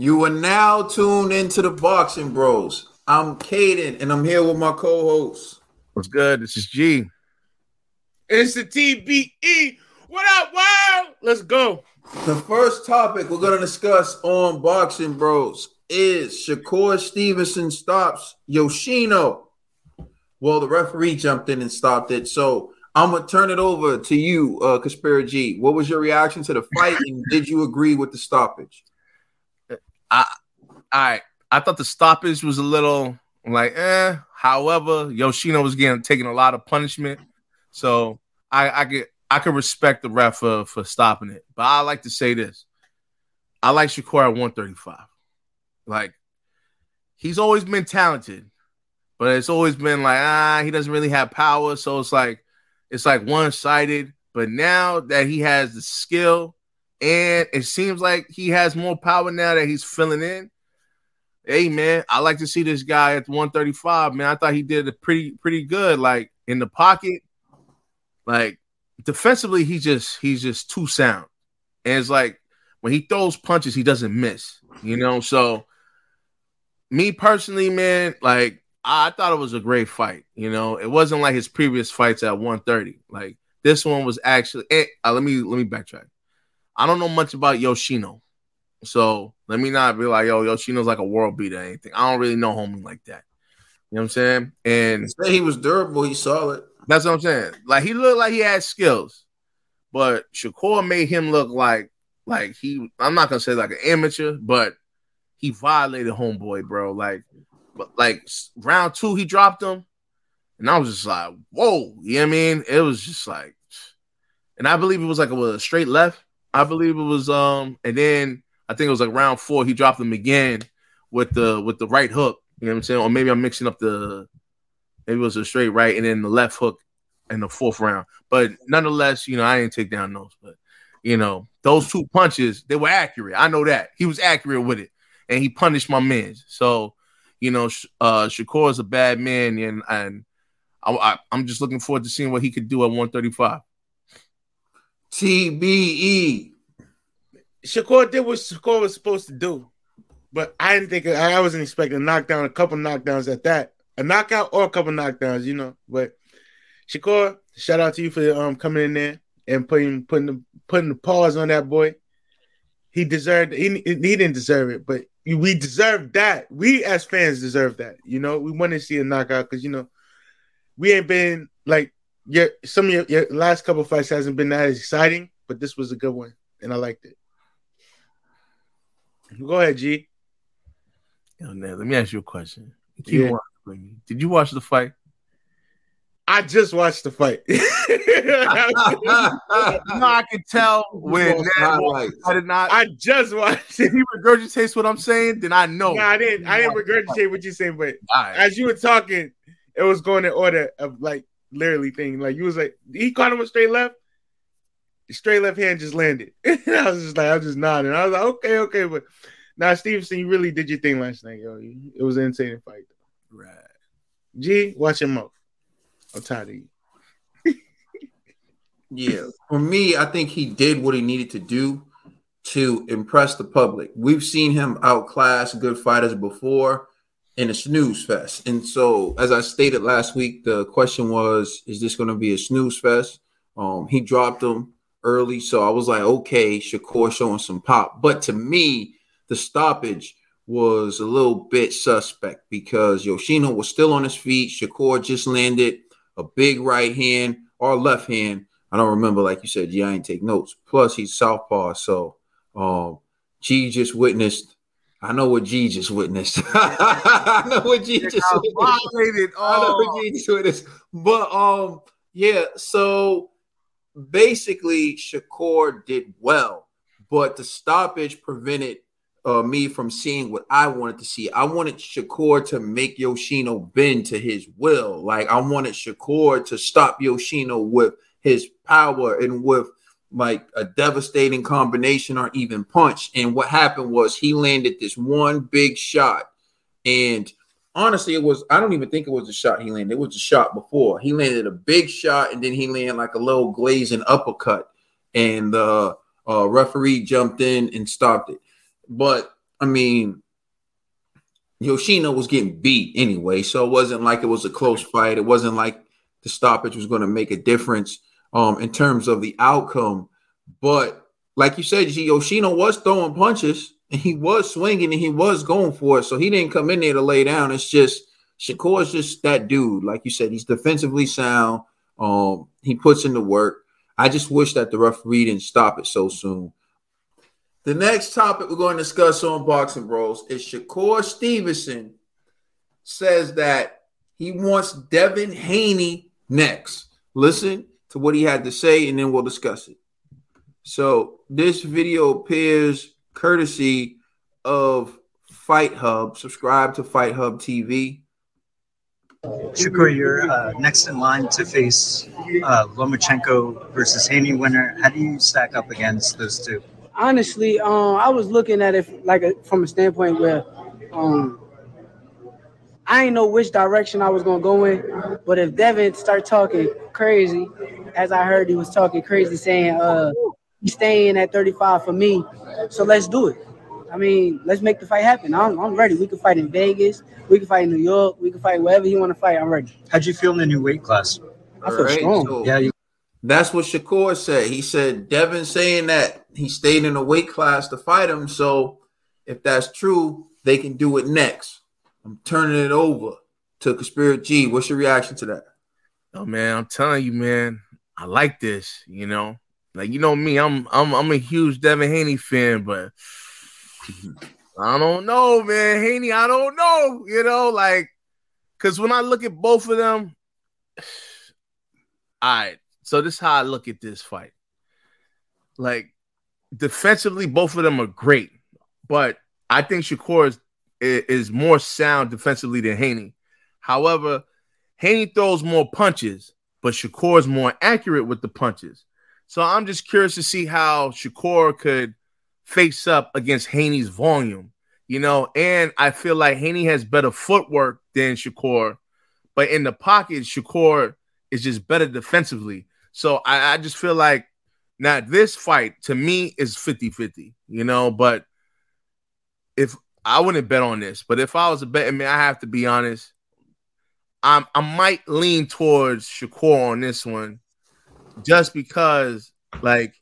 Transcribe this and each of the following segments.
You are now tuned into the Boxing Bros. I'm Caden, and I'm here with my co-host. What's good? This is G. It's the TBE. What up, wow? Let's go. The first topic we're going to discuss on Boxing Bros is Shakur Stevenson stops Yoshino. Well, the referee jumped in and stopped it. So I'm gonna turn it over to you, uh, G. What was your reaction to the fight, and did you agree with the stoppage? I I I thought the stoppage was a little like eh. However, Yoshino was getting taking a lot of punishment, so I I get I could respect the ref for, for stopping it. But I like to say this: I like Shakur at 135. Like he's always been talented, but it's always been like ah he doesn't really have power, so it's like it's like one sided. But now that he has the skill and it seems like he has more power now that he's filling in. Hey man, I like to see this guy at 135. Man, I thought he did it pretty pretty good. Like in the pocket, like defensively, he just he's just too sound. And it's like when he throws punches, he doesn't miss. You know, so me personally, man, like I thought it was a great fight. You know, it wasn't like his previous fights at 130. Like this one was actually. Eh, uh, let me let me backtrack. I don't know much about Yoshino, so let me not be like, yo, Yoshino's like a world beater or anything. I don't really know homie like that. You know what I'm saying? And Say he was durable. He solid. that's what I'm saying. Like he looked like he had skills, but Shakur made him look like like he. I'm not gonna say like an amateur, but he violated homeboy, bro. Like, but like round two, he dropped him, and I was just like, whoa. You know what I mean? It was just like, and I believe it was like a, a straight left. I believe it was um, and then I think it was like round four, he dropped him again with the with the right hook. You know what I'm saying? Or maybe I'm mixing up the maybe it was a straight right and then the left hook in the fourth round. But nonetheless, you know, I didn't take down those. But you know, those two punches, they were accurate. I know that. He was accurate with it. And he punished my man. So, you know, uh Shakur is a bad man, and and I, I, I'm just looking forward to seeing what he could do at 135. TBE. Shakur did what Shakur was supposed to do, but I didn't think I wasn't expecting a knockdown, a couple knockdowns at that, a knockout or a couple knockdowns, you know. But Shakur, shout out to you for um coming in there and putting putting the putting the pause on that boy. He deserved. He he didn't deserve it, but we deserve that. We as fans deserve that. You know, we want to see a knockout because you know we ain't been like your some of your, your last couple fights hasn't been that exciting, but this was a good one and I liked it. Go ahead, G. Yo, Ned, let me ask you a question. Keep Yeah. watching. Did you watch the fight? I just watched the fight. no, I can tell when Lost watched it. I did not. I just watched if it. he regurgitates what I'm saying, then I know. Nah, I didn't. I didn't regurgitate what you're saying, but All right. as you were talking, it was going in order of like literally thing. Like you was like, he caught him a straight left. The straight left hand just landed. I was just like, I was just nodding. I was like, okay, okay, but now Stevenson, you really did your thing last night, yo. It was an insane fight. Right. G, watch your mouth. I'm tired of you. Yeah, for me, I think he did what he needed to do to impress the public. We've seen him outclass good fighters before in a snooze fest. And so, as I stated last week, the question was, is this going to be a snooze fest? Um, he dropped him early, so I was like, okay, Shakur showing some pop. But to me, the stoppage was a little bit suspect because Yoshino was still on his feet. Shakur just landed a big right hand or left hand. I don't remember, like you said, G, I ain't take notes. Plus, he's southpaw, so um, G just witnessed. I know what G just witnessed. I know what G just witnessed. I know what G just witnessed. But um, yeah. So basically, Shakur did well, but the stoppage prevented uh, me from seeing what I wanted to see. I wanted Shakur to make Yoshino bend to his will. Like I wanted Shakur to stop Yoshino with his power and with like a devastating combination or even punch. And what happened was he landed this one big shot. And honestly, it was I don't even think it was a shot he landed. It was a shot before. He landed a big shot and then he landed like a little glazing uppercut. And the uh, referee jumped in and stopped it. But I mean, Yoshino was getting beat anyway, so it wasn't like it was a close fight. It wasn't like the stoppage was going to make a difference um, in terms of the outcome. But like you said, Yoshino was throwing punches and he was swinging and he was going for it. So he didn't come in there to lay down. It's just Shakur's just that dude. Like you said, he's defensively sound. Um, he puts in the work. I just wish that the referee didn't stop it so soon. The next topic we're going to discuss on Boxing Bros is Shakur Stevenson says that he wants Devin Haney next. Listen to what he had to say, and then we'll discuss it. So this video appears courtesy of Fight Hub. Subscribe to Fight Hub TV. Shakur, you're uh, next in line to face uh, Lomachenko versus Haney winner. How do you stack up against those two? Honestly, um, I was looking at it like a, from a standpoint where um, I didn't know which direction I was gonna go in. But if Devin start talking crazy, as I heard he was talking crazy, saying uh, he's staying at 35 for me, so let's do it. I mean, let's make the fight happen. I'm, I'm ready. We can fight in Vegas. We can fight in New York. We can fight wherever you want to fight. I'm ready. How'd you feel in the new weight class? I feel right, strong. So yeah, you- that's what Shakur said. He said Devin saying that he stayed in a weight class to fight him. So if that's true, they can do it next. I'm turning it over to Conspiracy G. What's your reaction to that? Oh man, I'm telling you, man, I like this. You know, like you know me, I'm I'm I'm a huge Devin Haney fan, but I don't know, man. Haney, I don't know. You know, like, cause when I look at both of them, all right. So this is how I look at this fight. Like, defensively, both of them are great, but I think Shakur is, is more sound defensively than Haney. However, Haney throws more punches, but Shakur is more accurate with the punches. So I'm just curious to see how Shakur could face up against Haney's volume, you know, and I feel like Haney has better footwork than Shakur, but in the pocket, Shakur is just better defensively. So I, I just feel like now this fight to me is 50 50, you know, but if I wouldn't bet on this, but if I was a betting man, I have to be honest. I'm, I might lean towards Shakur on this one just because, like,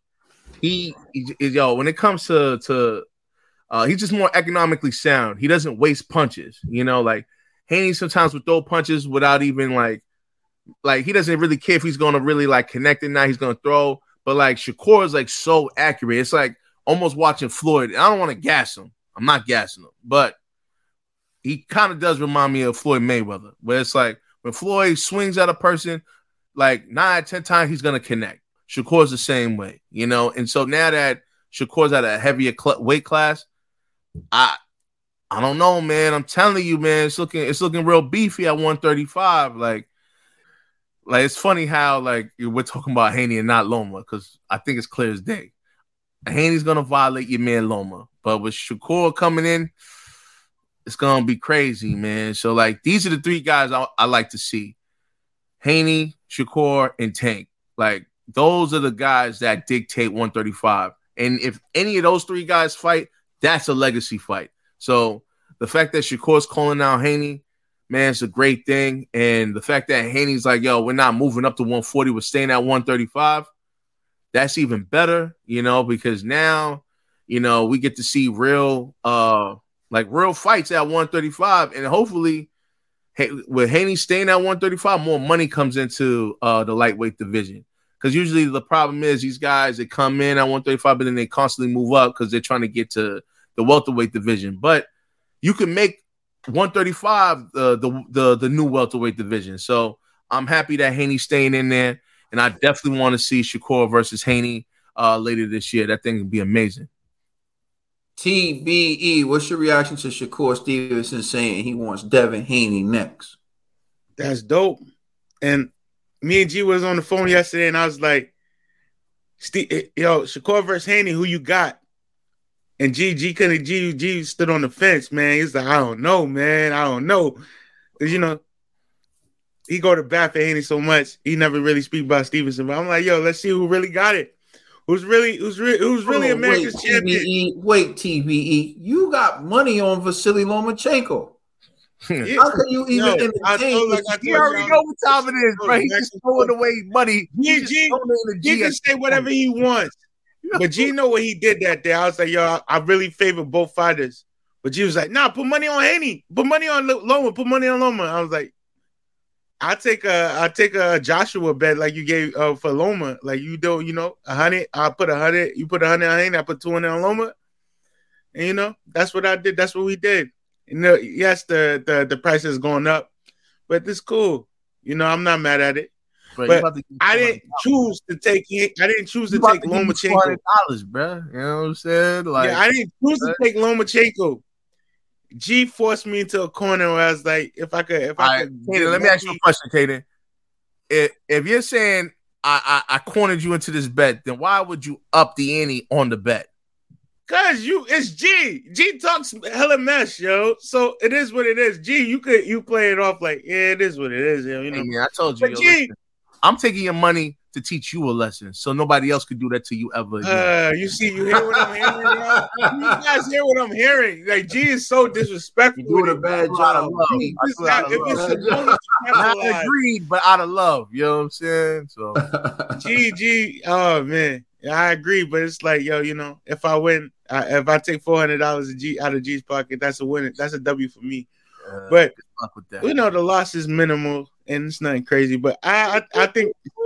he, he yo, when it comes to to uh, he's just more economically sound. He doesn't waste punches. You know, like Haney sometimes would throw punches without even like like he doesn't really care if he's gonna really like connect it now. He's gonna throw, but like Shakur is like so accurate. It's like almost watching Floyd. I don't want to gas him. I'm not gassing him, but he kind of does remind me of Floyd Mayweather, where it's like when Floyd swings at a person, like nine, ten times he's gonna connect. Shakur's the same way, you know. And so now that Shakur's at a heavier cl- weight class, I I don't know, man. I'm telling you, man, it's looking it's looking real beefy at 135. Like, like it's funny how like we're talking about Haney and not Loma because I think it's clear as day. Haney's gonna violate your man Loma, but with Shakur coming in, it's gonna be crazy, man. So like these are the three guys I, I like to see: Haney, Shakur, and Tank. Like those are the guys that dictate 135. And if any of those three guys fight, that's a legacy fight. So the fact that Shakur's calling out Haney, man, it's a great thing. And the fact that Haney's like, yo, we're not moving up to 140, we're staying at 135. That's even better, you know, because now, you know, we get to see real uh like real fights at 135. And hopefully with Haney staying at 135, more money comes into uh the lightweight division. Because usually the problem is these guys they come in at 135, but then they constantly move up because they're trying to get to the welterweight division. But you can make 135 uh, the the the new welterweight division. So I'm happy that Haney's staying in there, and I definitely want to see Shakur versus Haney uh, later this year. That thing would be amazing. TBE, what's your reaction to Shakur Stevenson saying he wants Devin Haney next? That's dope. And me and G was on the phone yesterday, and I was like, eh, yo, Shakur versus Haney, who you got? And G G couldn't G G stood on the fence, man. He's like, I don't know, man. I don't know. Cause you know, he go to bat for Haney so much, he never really speak about Stevenson. But I'm like, yo, let's see who really got it. Who's really who's really who's really Oh, America's wait, champion. TBE, wait, TBE, you got money on Vasily Lomachenko. Yeah. How can you even I entertain like? You already know what time it is, bro. He's just throwing away money. Just G, throwing it in the He can say whatever he wants. But G know what he did that day. I was like, yo, I, really favor both fighters. But G was like, nah, put money on Haney. Put money on Lo- Loma. Put money on Loma. I was like, I take a I take a Joshua bet like you gave uh, for Loma. Like you do, you know, a hundred. I put a hundred. You put a hundred on Haney. I put two hundred on Loma. And you know, that's what I did. That's what we did. You know, yes, the the the price has gone up, but it's cool. You know, I'm not mad at it. Bro, But to I didn't choose to take. it. I didn't choose to take to Lomachenko. $200, bro. You know what I'm saying? Like, yeah, I didn't choose to take Lomachenko. G forced me into a corner where I was like, if I could, if I right, could. Kaden, let me ask you a question, Kaden. If, if you're saying I, I I cornered you into this bet, then why would you up the ante on the bet? Cause you, it's G. G talks hella mess, yo. So it is what it is. G, you could you play it off like, yeah, it is what it is, yo. You know. Hey, man, I told you, yo, G- listen, I'm taking your money to teach you a lesson, so nobody else could do that to you ever again. Uh, you see, you hear what I'm hearing, yo? You guys hear what I'm hearing? Like G is so disrespectful. You're doing a bad That's of job. love. G. That's a It's lot not- of love. it's love. a bonus, you have Not to agreed, but out of love. You know what I'm saying? So G G. Oh man, I agree, but it's like yo, you know, if I win, I, if I take four hundred dollars G out of G's pocket, that's a win. That's a W for me. uh, But good with that. you know, the loss is minimal and it's nothing crazy. But I, I, I think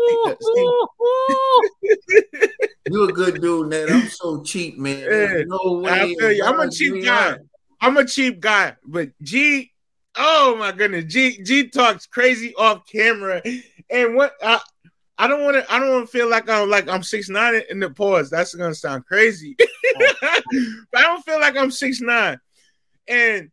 you're a good dude, man. I'm so cheap, man. There's no way. I feel you. I'm a cheap guy. green I'm a cheap guy, but G, oh my goodness, G G talks crazy off camera, and what I I don't want to I don't want to feel like I'm like I'm six nine in the pause. That's gonna sound crazy, but I don't feel like I'm six nine, and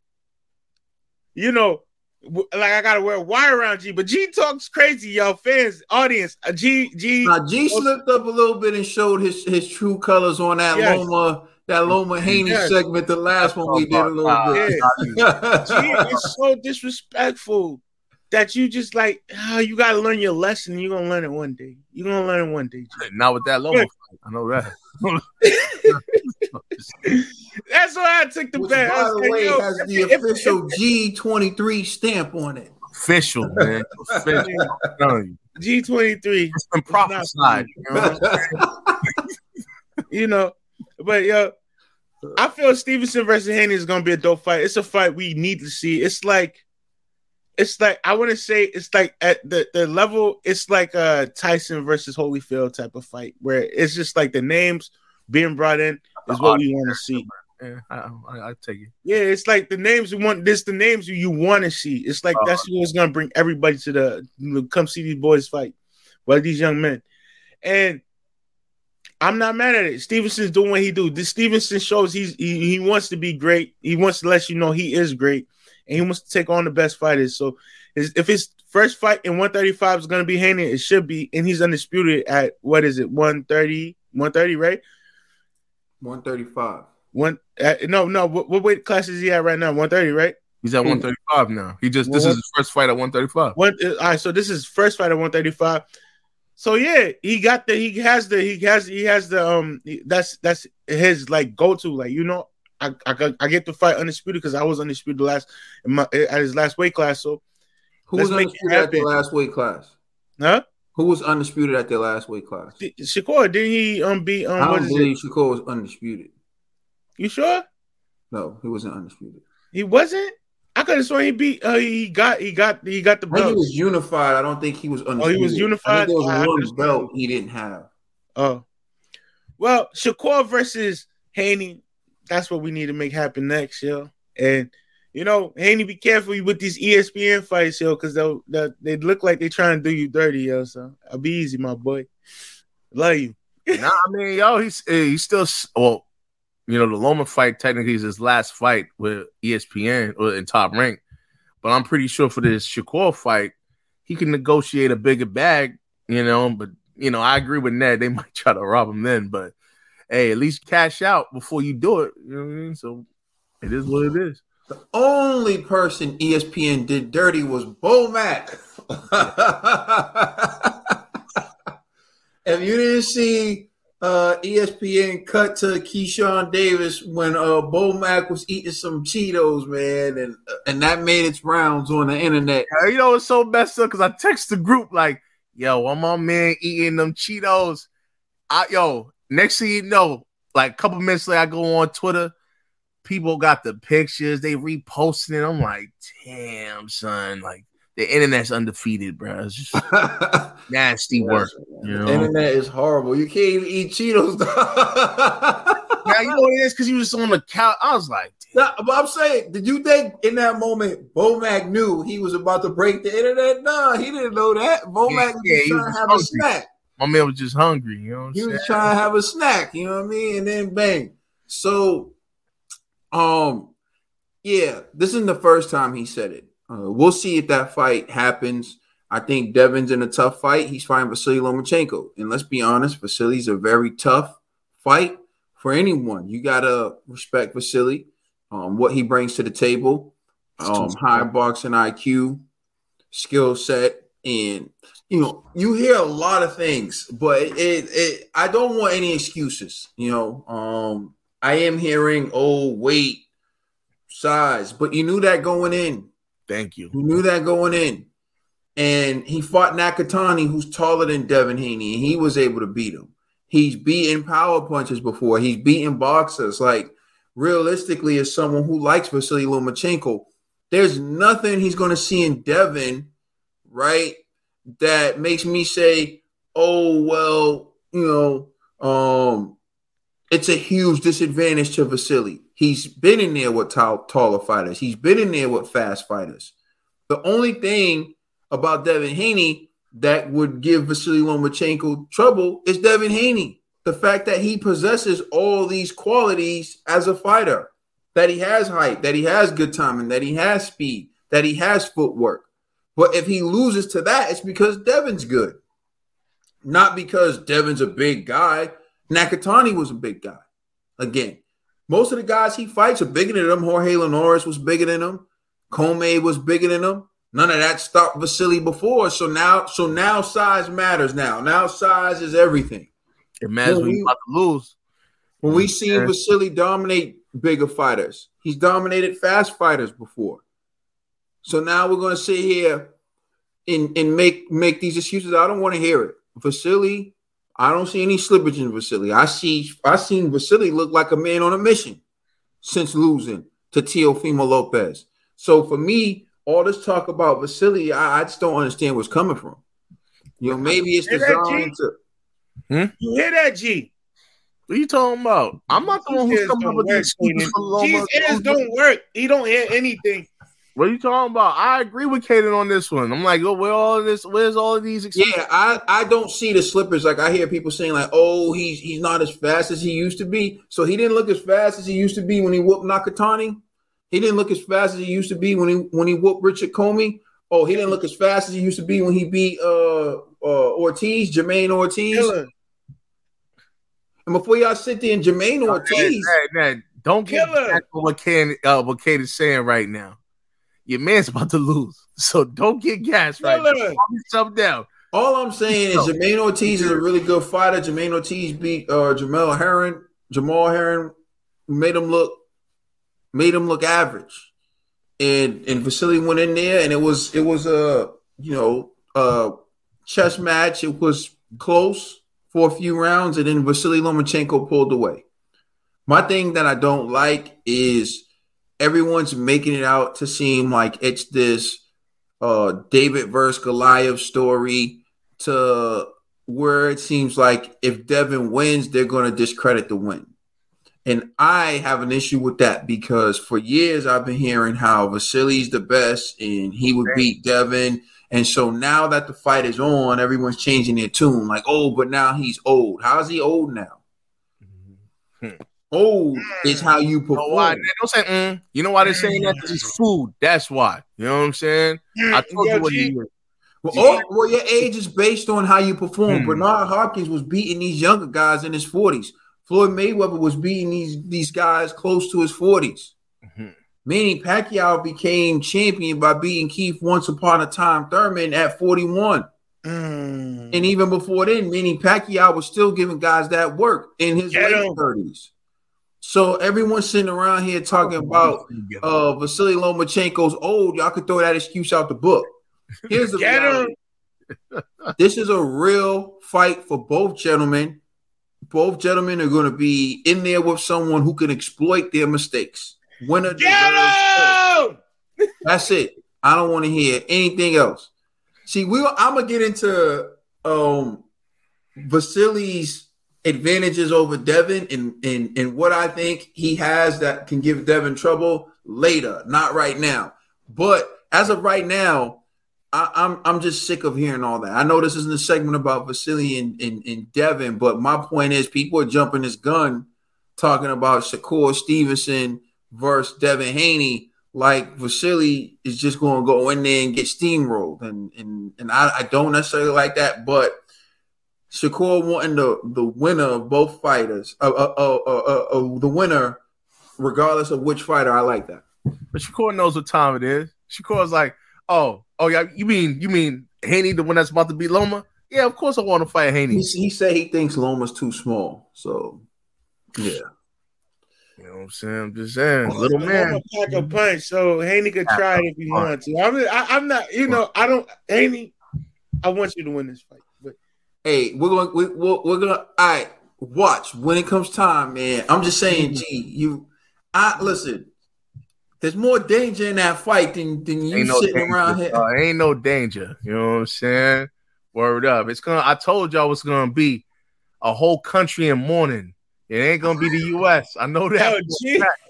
you know. W- Like I gotta wear a wire around G, but G talks crazy, y'all fans, audience. Uh, G G, Now G slipped up a little bit and showed his his true colors on that Yes. Loma that Loma Haney Yes. segment. The last one we did a little Uh, bit. G is so disrespectful that you just like ah, you gotta learn your lesson. You're gonna learn it one day. You're gonna learn it one day. G. Not with that logo. I know that. That's why I took the Which, bet. By the like, way, yo, has the if- official G23 stamp on it. Official, man. Official. I'm telling you. if G23, It's been prophesied. You know? you know, but yo, I feel Stevenson versus Haney is gonna be a dope fight. It's a fight we need to see. It's like it's like I want to say it's like at the the level. It's like a Tyson versus Holyfield type of fight where it's just like the names being brought in is what we want to see. Yeah, I, I, I take it. Yeah, it's like the names you want. This the names you, you want to see. It's like that's uh-huh. what's gonna bring everybody to the come see these boys fight. Well, these young men, and I'm not mad at it. Stevenson's doing what he do. This Stevenson shows he's he, he wants to be great. He wants to let you know he is great, and he wants to take on the best fighters. So, his, if his first fight in 135 is gonna be Haney, it should be, and he's undisputed at what is it 130, 130, right? 135. One uh, no no. What, what weight class is he at right now? 130, right? He's at 135 now. He just this is his first fight at 135. One, uh, all right, so this is first fight at 135. So yeah, he got the he has the he has he has the um that's that's his like go to like you know I I, I get to fight undisputed because I was undisputed last in my at his last weight class. So Who was undisputed at their happen. last weight class? huh? Who was undisputed at their last weight class? Sh- Shakur didn't he um beat um I don't it? believe Shakur was undisputed. You sure No, he wasn't undisputed. he wasn't? I could have sworn he beat uh he got he got he got the I think he was unified. I don't think he was undisputed. Oh, he was unified? there was I one understand. belt he didn't have. Oh, well, Shakur versus Haney. That's what we need to make happen next, yo. And you know, Haney, be careful with these ESPN fights, yo, because they'll, they'll they look like they're trying to do you dirty, yo. So I'll be easy, my boy. Love you. nah, I mean, yo, he's he's still well, you know, the Loma fight technically is his last fight with ESPN or uh, in top rank. But I'm pretty sure for this Shakur fight, he can negotiate a bigger bag, you know. But you know, I agree with Ned. They might try to rob him then, but hey, at least cash out before you do it. You know what I mean? So it is what it is. The only person ESPN did dirty was Bomac. if you didn't see uh, ESPN cut to Keyshawn Davis when uh, Bomac was eating some Cheetos, man, and and that made its rounds on the internet. You know it's so messed up because I text the group like, "Yo, one my man eating them Cheetos." I yo, next thing you know, like a couple minutes later, I go on Twitter. People got the pictures, they reposting it. I'm like, damn, son, like the internet's undefeated, bro. It's just nasty work. You know? The internet is horrible. You can't even eat Cheetos. now you know what it is because he was on the couch. I was like, nah, but I'm saying, did you think in that moment Bomac knew he was about to break the internet? No, he didn't know that. Bo Yeah, Mack was yeah, just trying was to have hungry. a snack. My man was just hungry. You know what I'm He saying? was trying to have a snack, you know what I mean? And then bang. So, um, yeah, this isn't the first time he said it. Uh, we'll see if that fight happens. I think Devin's in a tough fight. He's fighting Vasily Lomachenko. And let's be honest, Vasily's a very tough fight for anyone. You gotta respect Vasily, um, what he brings to the table, um, high boxing IQ, skill set, and you know, you hear a lot of things, but it, it I don't want any excuses. You know, um, I am hearing, oh, weight, size, but you knew that going in. Thank you. You knew that going in. And he fought Nakatani, who's taller than Devin Haney, and he was able to beat him. He's beaten power punches before. He's beaten boxers. Like, realistically, as someone who likes Vasily Lomachenko, there's nothing he's going to see in Devin, right, that makes me say, oh, well, you know, um, it's a huge disadvantage to Vasily. He's been in there with tall, taller fighters. He's been in there with fast fighters. The only thing about Devin Haney that would give Vasily Lomachenko trouble is Devin Haney. The fact that he possesses all these qualities as a fighter, that he has height, that he has good timing, that he has speed, that he has footwork. But if he loses to that, it's because Devin's good. Not because Devin's a big guy. Nakatani was a big guy. Again, most of the guys he fights are bigger than him. Jorge Linares was bigger than him. Commey was bigger than him. None of that stopped Vasily before. So now, so now size matters. Now, now size is everything. It matters when we- you about to lose. When we Okay. Vasily dominate bigger fighters, he's dominated fast fighters before. So now we're going to sit here and and make make these excuses. I don't want to hear it. Vasily, I don't see any slippage in Vasily. I see I seen Vasily look like a man on a mission since losing to Teofimo Lopez. So for me, all this talk about Vasily, I, I just don't understand what's coming from. You know, maybe it's Hey, that designed G? to. Hmm? You hear that, G? What are you talking about? I'm not the one who's coming up with work, these excuses Kaden. for Loma. G's ears don't work. He don't hear anything. What are you talking about? I agree with Kaden on this one. I'm like, oh, where all of this? Where's all of these excuses? Yeah, I, I don't see the slippers. Like I hear people saying, like, oh, he's he's not as fast as he used to be. So he didn't look as fast as he used to be when he whooped Nakatani. He didn't look as fast as he used to be when he when he whooped Richard Commey. Oh, he didn't look as fast as he used to be when he beat uh uh Ortiz, Jermaine Ortiz. Killer. And before y'all sit there and Jermaine Ortiz, Hey, hey, don't get Killer. back on what Ken uh, what Kate is saying right now. Your man's about to lose, so don't get gas right. Calm yourself down. all I'm saying is Jermaine Ortiz is a really good fighter. Jermaine Ortiz beat uh Jamel Herring. Jamel Herring made him look made him look average. And and Vasily went in there and it was it was a you know a chess match. It was close for a few rounds, and then Vasily Lomachenko pulled away. My thing that I don't like is everyone's making it out to seem like it's this uh David versus Goliath story to where it seems like if Devin wins, they're going to discredit the win. And I have an issue with that because for years I've been hearing how Vasily's the best and he would beat Devin. And so now that the fight is on, everyone's changing their tune. Like, oh, but now he's old. How's he old now? Old is how you You know why? perform. Don't say. Mm. You know why they're saying that? Because he's food. That's why. You know what I'm saying? I told Yo, you what G, he is. Well, oh, well, your age is based on how you perform. Hmm. Bernard Hopkins was beating these younger guys in his 40s. Floyd Mayweather was beating these these guys close to his 40s. Mhm. Manny Pacquiao became champion by beating Keith once upon a time Thurman at 41. Mm. And even before then, Manny Pacquiao was still giving guys that work in his Get late him. thirties. So everyone's sitting around here talking about uh Vasily Lomachenko's old. Y'all could throw that excuse out the book. Here's the Get reality. This is a real fight for both gentlemen. Both gentlemen are going to be in there with someone who can exploit their mistakes. Winner deserves credit. Him! That's it. I don't want to hear anything else. See, we I'm gonna get into um Vasily's advantages over Devin and, and and what I think he has that can give Devin trouble later, not right now. But as of right now, I, I'm I'm just sick of hearing all that. I know this isn't a segment about Vasily and, and, and Devin, but my point is people are jumping this gun talking about Shakur Stevenson versus Devin Haney like Vasily is just going to go in there and get steamrolled, and and and I, I don't necessarily like that, but Shakur wanting the the winner of both fighters, uh, uh, uh, uh, uh, uh, the winner, regardless of which fighter, I like that. But Shakur knows what time it is. Shakur's like, oh, oh yeah, you mean you mean Haney, the one that's about to beat Loma? Yeah, of course I want to fight Haney. He, he said he thinks Loma's too small, so yeah. You know what I'm saying? I'm just saying, little man. I'm gonna pack a punch, so Haney could try it if he wants to. I'm, I, I'm not, you know, I don't. Haney, I want you to win this fight, but Hey, we're going. We, we're, we're gonna. All right, watch when it comes time, man. I'm just saying, G. You, I listen. There's more danger in that fight than than you Ain't no sitting danger. around here. Uh, ain't no danger. You know what I'm saying? Word up. It's gonna. I told y'all it's gonna be a whole country in mourning. It ain't gonna be the U.S. I know that. yo, for a G, fact.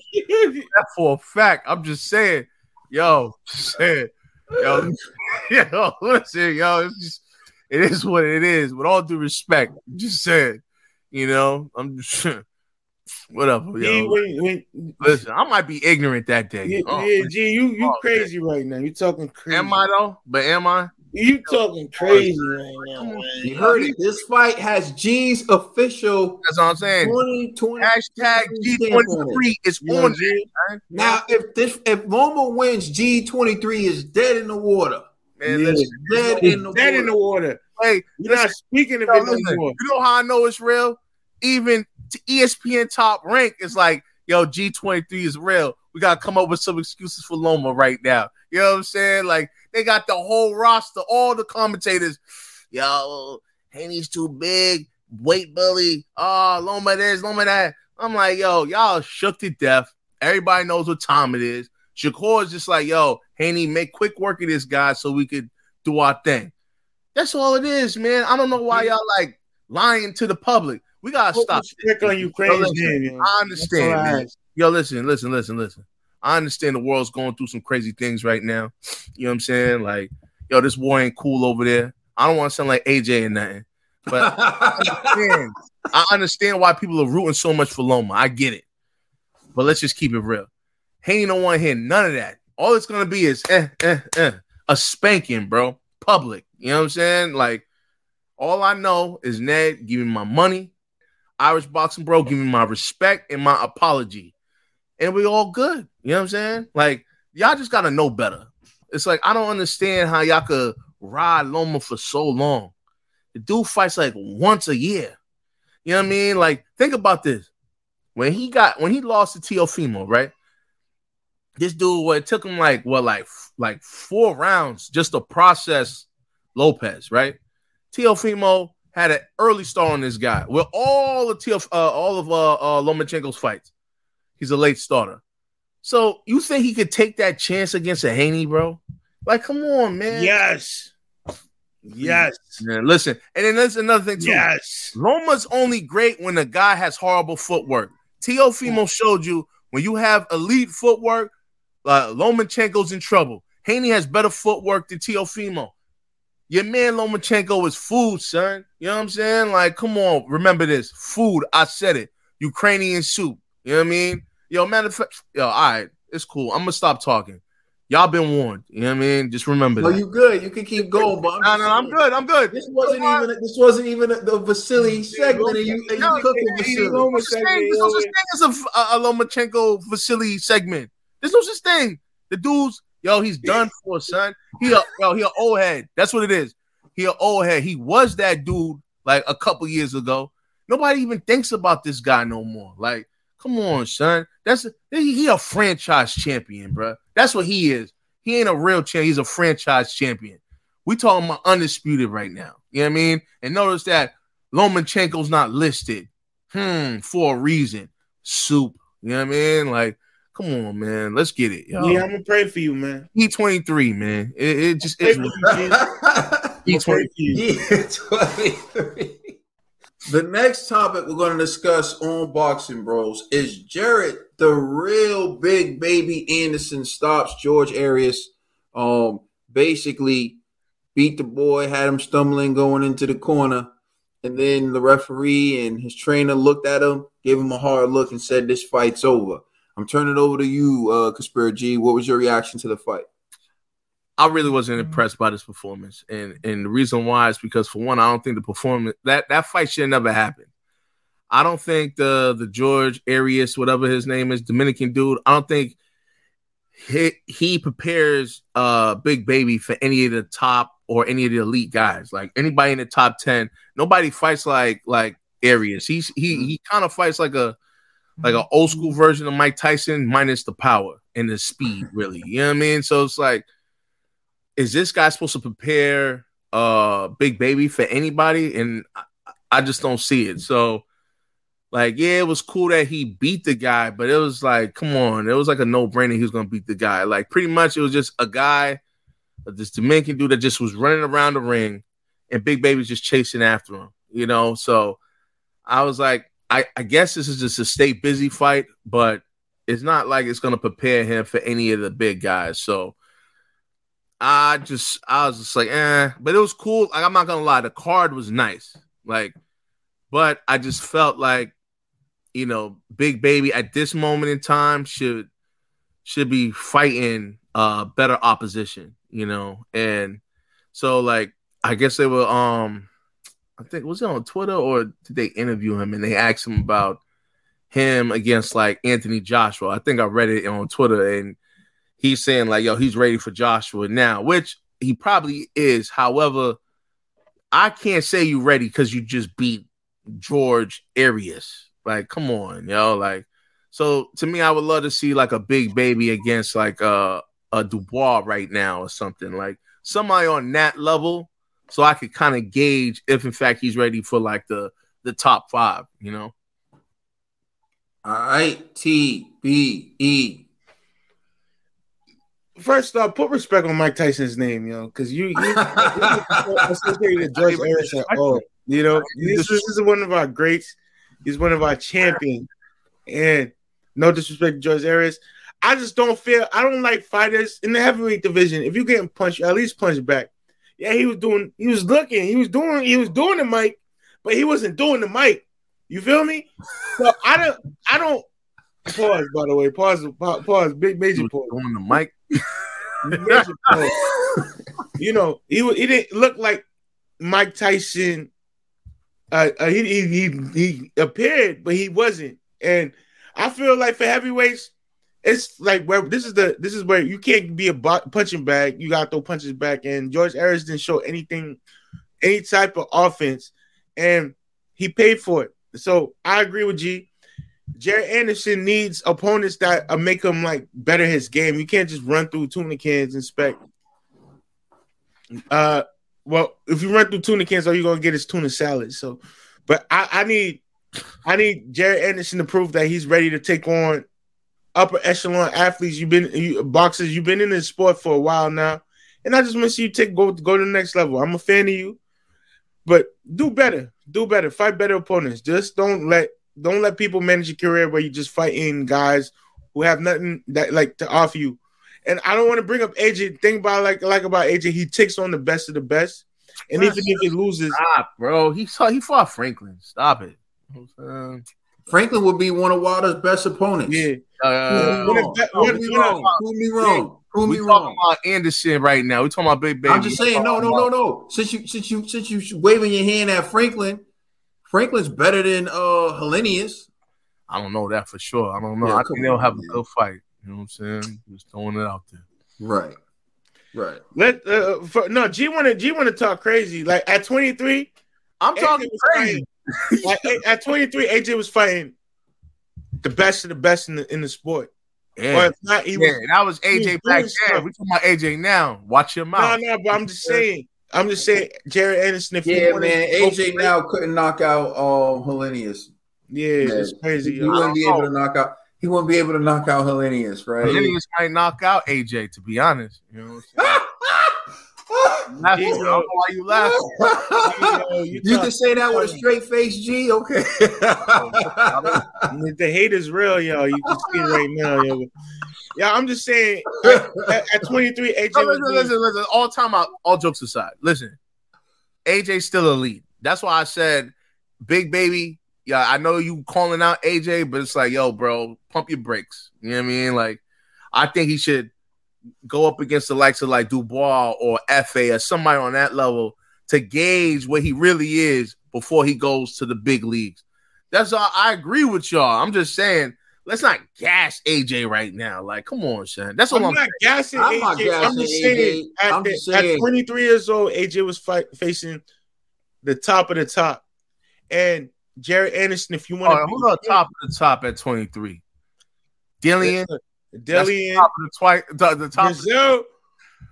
that for a fact. I'm just saying, yo, saying, yo, yo, listen, yo, it's just, it is what it is. With all due respect, I'm just saying, you know, I'm just whatever, G, yo. when, when, Listen, I might be ignorant that day. yeah, Oh, yeah, G, you you Oh, crazy right now. You talking crazy. am I though? But am I? You talking crazy right now, man. You heard it. This fight has G's official That's what I'm saying. 2020 Hashtag G23 is You on G. Now, if this if Loma wins, G23 is dead in the water. Man, Yeah. listen, Dead in the dead water. in the water. hey, You're not speaking of Yo, it listen, more. you know how I know it's real? Even to ESPN top rank is like, yo, G23 is real. We gotta come up with some excuses for Loma right now. You know what I'm saying? Like they got the whole roster, all the commentators. Yo, Haney's too big, weight bully. Oh, Loma this, Loma that. I'm like, yo, y'all shook to death. Everybody knows what time it is. Shakur is just like, yo, Haney, make quick work of this guy so we could do our thing. That's all it is, man. I don't know why y'all like lying to the public. We gotta Put stop. respect on Ukraine's Yo, listen, name. I understand, man. Yo, listen, listen, listen, listen. I understand the world's going through some crazy things right now. You know what I'm saying? Like, yo, this war ain't cool over there. I don't want to sound like AJ or nothing, but understand. I understand why people are rooting so much for Loma. I get it. But let's just keep it real. Don't want to hear none of that. All it's gonna be is eh, eh, eh, a spanking, bro. Public. You know what I'm saying? Like, all I know is Ned, give me my money. Irish boxing, bro, give me my respect and my apology. And we all good. You know what I'm saying? Like, y'all just gotta know better. It's like I don't understand how y'all could ride Loma for so long. The dude fights like once a year. You know what I mean? Like, think about this. When he got when he lost to Teofimo, right? This dude, what it took him like what, like like four rounds just to process Lopez, right? Teofimo had an early start on this guy. With all the Teof, uh, all of uh, uh, Lomachenko's fights, he's a late starter. So you think he could take that chance against a Haney, bro? Like, come on, man. Yes. Yes. Man, listen, and then there's another thing too. Yes. Loma's only great when the guy has horrible footwork. Teofimo showed you when you have elite footwork, uh, Lomachenko's in trouble. Haney has better footwork than Teofimo. Your man Lomachenko is food, son. You know what I'm saying? Like, come on, remember this. Food, I said it. Ukrainian soup. You know what I mean? Yo, matter of fact, yo, all right, it's cool. I'm gonna stop talking. Y'all been warned. You know what I mean? Just remember No, that. you good. You can keep going, but no, no, I'm good. I'm good. This wasn't even A, this wasn't even a, the Vasily segment, and you, and you No, cooking Vasily. There's no such thing- segment, there's no yo. such thing as a, a, a Lomachenko Vasily segment. There's no such thing. The dude's yo, he's done for, son. He a yo, he a old head. That's what it is. He an old head. He was that dude like a couple years ago. Nobody even thinks about this guy no more. Like, come on, son. That's he, he a franchise champion, bro. That's what he is. He ain't a real champ. He's a franchise champion. We talking about undisputed right now. You know what I mean? And notice that Lomachenko's not listed. Hmm, for a reason. Soup. You know what I mean? Like, come on, man. Let's get it. Yo. Yeah, I'm gonna pray for you, man. E23, man. It, it just is. E23. Yeah, 23. The next topic we're going to discuss on Boxing Bros is Jared, the real big baby Anderson stops George Arias. Um, basically beat the boy, had him stumbling going into the corner, and then the referee and his trainer looked at him, gave him a hard look, and said, "This fight's over." I'm turning it over to you, uh, Conspiracy G. What was your reaction to the fight? I really wasn't impressed by this performance, and and the reason why is because for one, I don't think the performance that that fight should never happen. I don't think the the George Arias, whatever his name is, Dominican dude. I don't think he he prepares uh Big Baby for any of the top or any of the elite guys. Like anybody in the top ten, nobody fights like like Arias. He's he he kind of fights like a like an old school version of Mike Tyson minus the power and the speed, really. You know what I mean? So it's like is this guy supposed to prepare uh big baby for anybody? And I, I just don't see it. So like, yeah, it was cool that he beat the guy, but it was like, come on, it was like a no-brainer he was gonna beat the guy. Like pretty much it was just a guy, this Dominican dude that just was running around the ring and Big Baby's just chasing after him, you know. So I was like, I, I guess this is just a stay busy fight, but it's not like it's gonna prepare him for any of the big guys. So I just I was just like, eh, but it was cool. Like I'm not gonna lie, the card was nice. Like, but I just felt like, you know, Big Baby at this moment in time should should be fighting uh better opposition, you know. And so like I guess they were um I think was it on Twitter or did they interview him and they asked him about him against like Anthony Joshua. I think I read it on Twitter and he's saying like, yo, he's ready for Joshua now, which he probably is. However, I can't say you ready because you just beat George Arias. Like, come on, yo. Like, so to me, I would love to see like a big baby against like uh, a Dubois right now or something like somebody on that level, so I could kind of gauge if in fact he's ready for like the the top five. You know. All right, T B E First off, put respect on Mike Tyson's name, yo, because you, you associated George Arias at all. You know, this, this is one of our greats. He's one of our champions. And no disrespect to George Arias. I just don't feel I don't like fighters in the heavyweight division. If you're getting punched, at least punch back. Yeah, he was doing, he was looking, he was doing, he was doing the mic, but he wasn't doing the mic. You feel me? So I don't, I don't pause. By the way, pause, pause, pause big major pause. On the mic. major pause. you know, he he didn't look like Mike Tyson. Uh, uh, he, he he he appeared, but he wasn't. And I feel like for heavyweights, it's like where this is the this is where you can't be a punching bag. You got to throw punches back. And George Arias didn't show anything, any type of offense, and he paid for it. So I agree with G. Jared Anderson needs opponents that uh, make him like better his game. You can't just run through tuna cans and spec. Uh, well, if you run through tuna cans, all you're gonna get is tuna salad. So, but I, I need, I need Jared Anderson to prove that he's ready to take on upper echelon athletes. You've been you, boxers. You've been in this sport for a while now, and I just want to see you take go go to the next level. I'm a fan of you, but do better, do better, fight better opponents. Just don't let don't let people manage your career where you're just fighting guys who have nothing that like to offer you. And I don't want to bring up AJ. Think about like like about AJ. He takes on the best of the best, and even if he loses, stop, bro. He saw he fought Franklin. Stop it. Franklin would be one of Wilder's best opponents. Yeah. Uh, Prove me wrong. Prove me wrong. Prove me we wrong. talking about Anderson right now. We talking about Big Baby. I'm just saying, no, no, no, no. Since you since you since you waving your hand at Franklin, Franklin's better than uh Helenius. I don't know that for sure. I don't know. Yeah, I come think they'll have man. a good fight. You know what I'm saying? Just throwing it out there. Right. Right. Let uh, for, no G want to G want to talk crazy. Like at 23, I'm talking was crazy. Fighting- like, at 23, AJ was fighting the best of the best in the in the sport. Or Yeah. if not, he yeah, was that was he was AJ back then. stuff. We talking about AJ now. Watch your mouth. no. No, but I'm just saying. I'm just saying, Jared Anderson. If Yeah, man. to AJ for now couldn't knock out um Helenius. yeah, Yeah. it's crazy. He yo. wouldn't be able to knock out. He wouldn't be able to knock out Helenius, right? Helenius might knock out AJ. To be honest, you know. What I'm? Laughing, I know why you laughing. Yo, you you can say that with a straight face, G. Okay. The hate is real, yo. You can see it right now, yo. Yeah, I'm just saying. At, at 23, AJ No, was listen, listen, listen. All time out, all jokes aside. Listen, AJ's still elite. That's why I said, big baby. Yeah, I know you calling out AJ, but it's like, yo, bro, pump your brakes. You know what I mean? Like, I think he should go up against the likes of like Dubois or Efe or somebody on that level to gauge what he really is before he goes to the big leagues. That's all. I agree with y'all. I'm just saying, let's not gas AJ right now. Like, come on, son. That's all I'm I'm, not gassing I'm AJ. not I'm gassing just AJ. saying, at, I'm just the- at saying. 23 years old, AJ was fight, facing the top of the top. And Jared Anderson, if you want Oh, who's on top of the top at 23? Dillian, Dillian, the, twi- the, the top. Breazeale,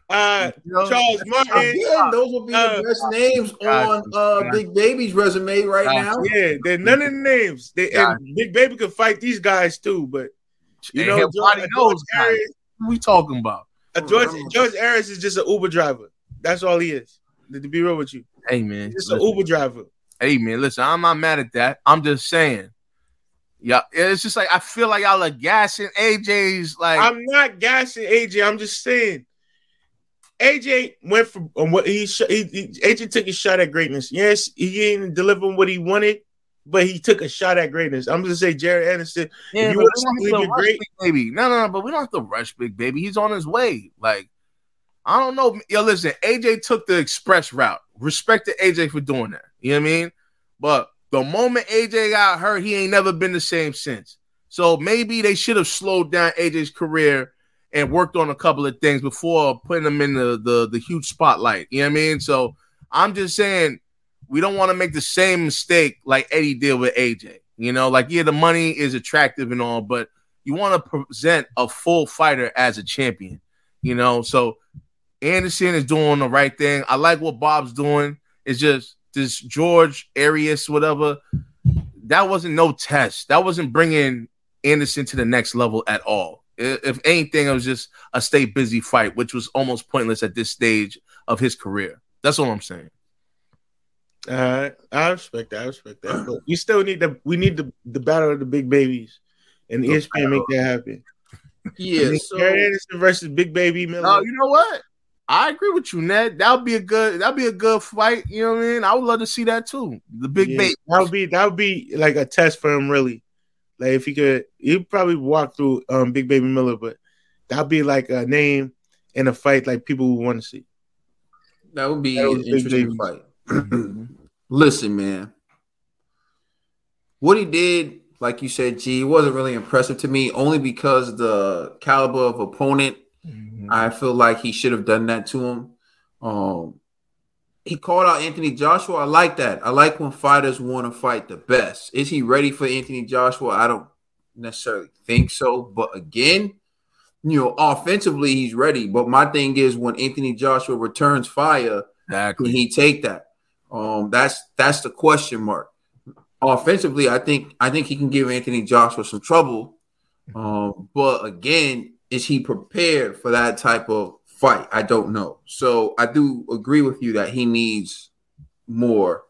uh, you know? Charles Martin. Again, those will be Uh, the best names on uh, Big Baby's resume right now. Yeah, they're none of the names. They, and Big Baby could fight these guys too, but you And know, George, body knows, guys. Arias, we talking about? uh, George, George Arias is just an Uber driver. That's all he is. To be real with you, Hey man, just an. Uber driver. hey man, listen, I'm not mad at that. I'm just saying, yeah, it's just like I feel like y'all are gassing AJ's like. I'm not gassing AJ. I'm just saying AJ went from um, what he, sh- he, he AJ took a shot at greatness. Yes, he didn't deliver what he wanted, but he took a shot at greatness. I'm just say Jared Anderson. yeah, you we to don't have to rush great- Big Baby. No, no, no, but we don't have to rush Big Baby. He's on his way. Like, I don't know. Yo, listen, AJ took the express route. Respect to AJ for doing that. You know what I mean? But the moment AJ got hurt, he ain't never been the same since. So maybe they should have slowed down AJ's career and worked on a couple of things before putting him in the the, the huge spotlight. You know what I mean? So I'm just saying we don't want to make the same mistake like Eddie did with AJ. You know, like yeah, the money is attractive and all, but you want to present a full fighter as a champion. You know, so Anderson is doing the right thing. I like what Bob's doing. It's just this George Arias, whatever. That wasn't no test. That wasn't bringing Anderson to the next level at all. I- If anything, it was just a stay busy fight, which was almost pointless at this stage of his career. That's all I'm saying. Uh, I respect that. I respect that. But we still need the we need the, the battle of the big babies, and E ESPN make that happen. Yeah, Jared so Anderson versus Big Baby Miller. No, you know what? I agree with you, Ned. That would be a good. That'd be a good fight. You know what I mean? I would love to see that too. The big Yeah, bait. That would be that would be like a test for him, really. Like if he could, he'd probably walk through um Big Baby Miller, but that'd be like a name in a fight like people would want to see. that would be That an interesting Baby's. fight. Listen, man. What he did, like you said, G, wasn't really impressive to me, only because the caliber of opponent I feel like he should have done that to him. Um, he called out Anthony Joshua. I like that. I like when fighters want to fight the best. Is he ready for Anthony Joshua? I don't necessarily think so. But again, you know, offensively, he's ready. But my thing is when Anthony Joshua returns fire, can he take that? Um, that's that's the question mark. Offensively, I think I think he can give Anthony Joshua some trouble. Um, but again, is he prepared for that type of fight? I don't know. So I do agree with you that he needs more.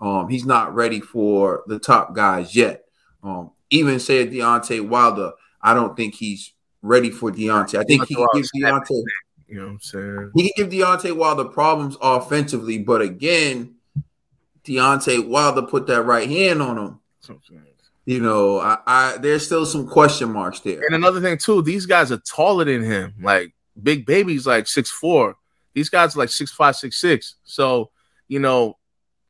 Um, he's not ready for the top guys yet. Um, even say Deontay Wilder, I don't think he's ready for Deontay. I think he can give Deontay You know what I'm saying? he can give Deontay Wilder problems offensively, but again, Deontay Wilder put that right hand on him. That's what I'm saying. You know, I, I there's still some question marks there. And another thing too, these guys are taller than him. Like Big Baby's like six four. These guys are like six five, six six. So you know,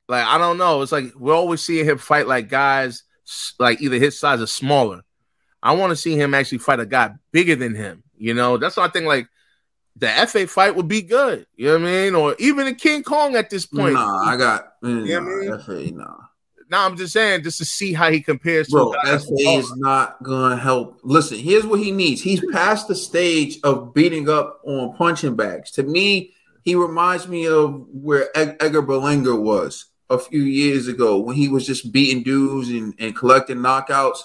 like I don't know. It's like we're always seeing him fight like guys like either his size or smaller. I want to see him actually fight a guy bigger than him. You know, that's what I think. Like the Efe fight would be good. You know what I mean? Or even a King Kong at this point. Nah, I got mm, Yeah, nah, man. Efe, nah. Now I'm just saying, just to see how he compares Bro, to Efe that's- is not gonna help. Listen, here's what he needs. He's past the stage of beating up on punching bags. To me, he reminds me of where Ed- Edgar Berlanga was a few years ago when he was just beating dudes and, and collecting knockouts.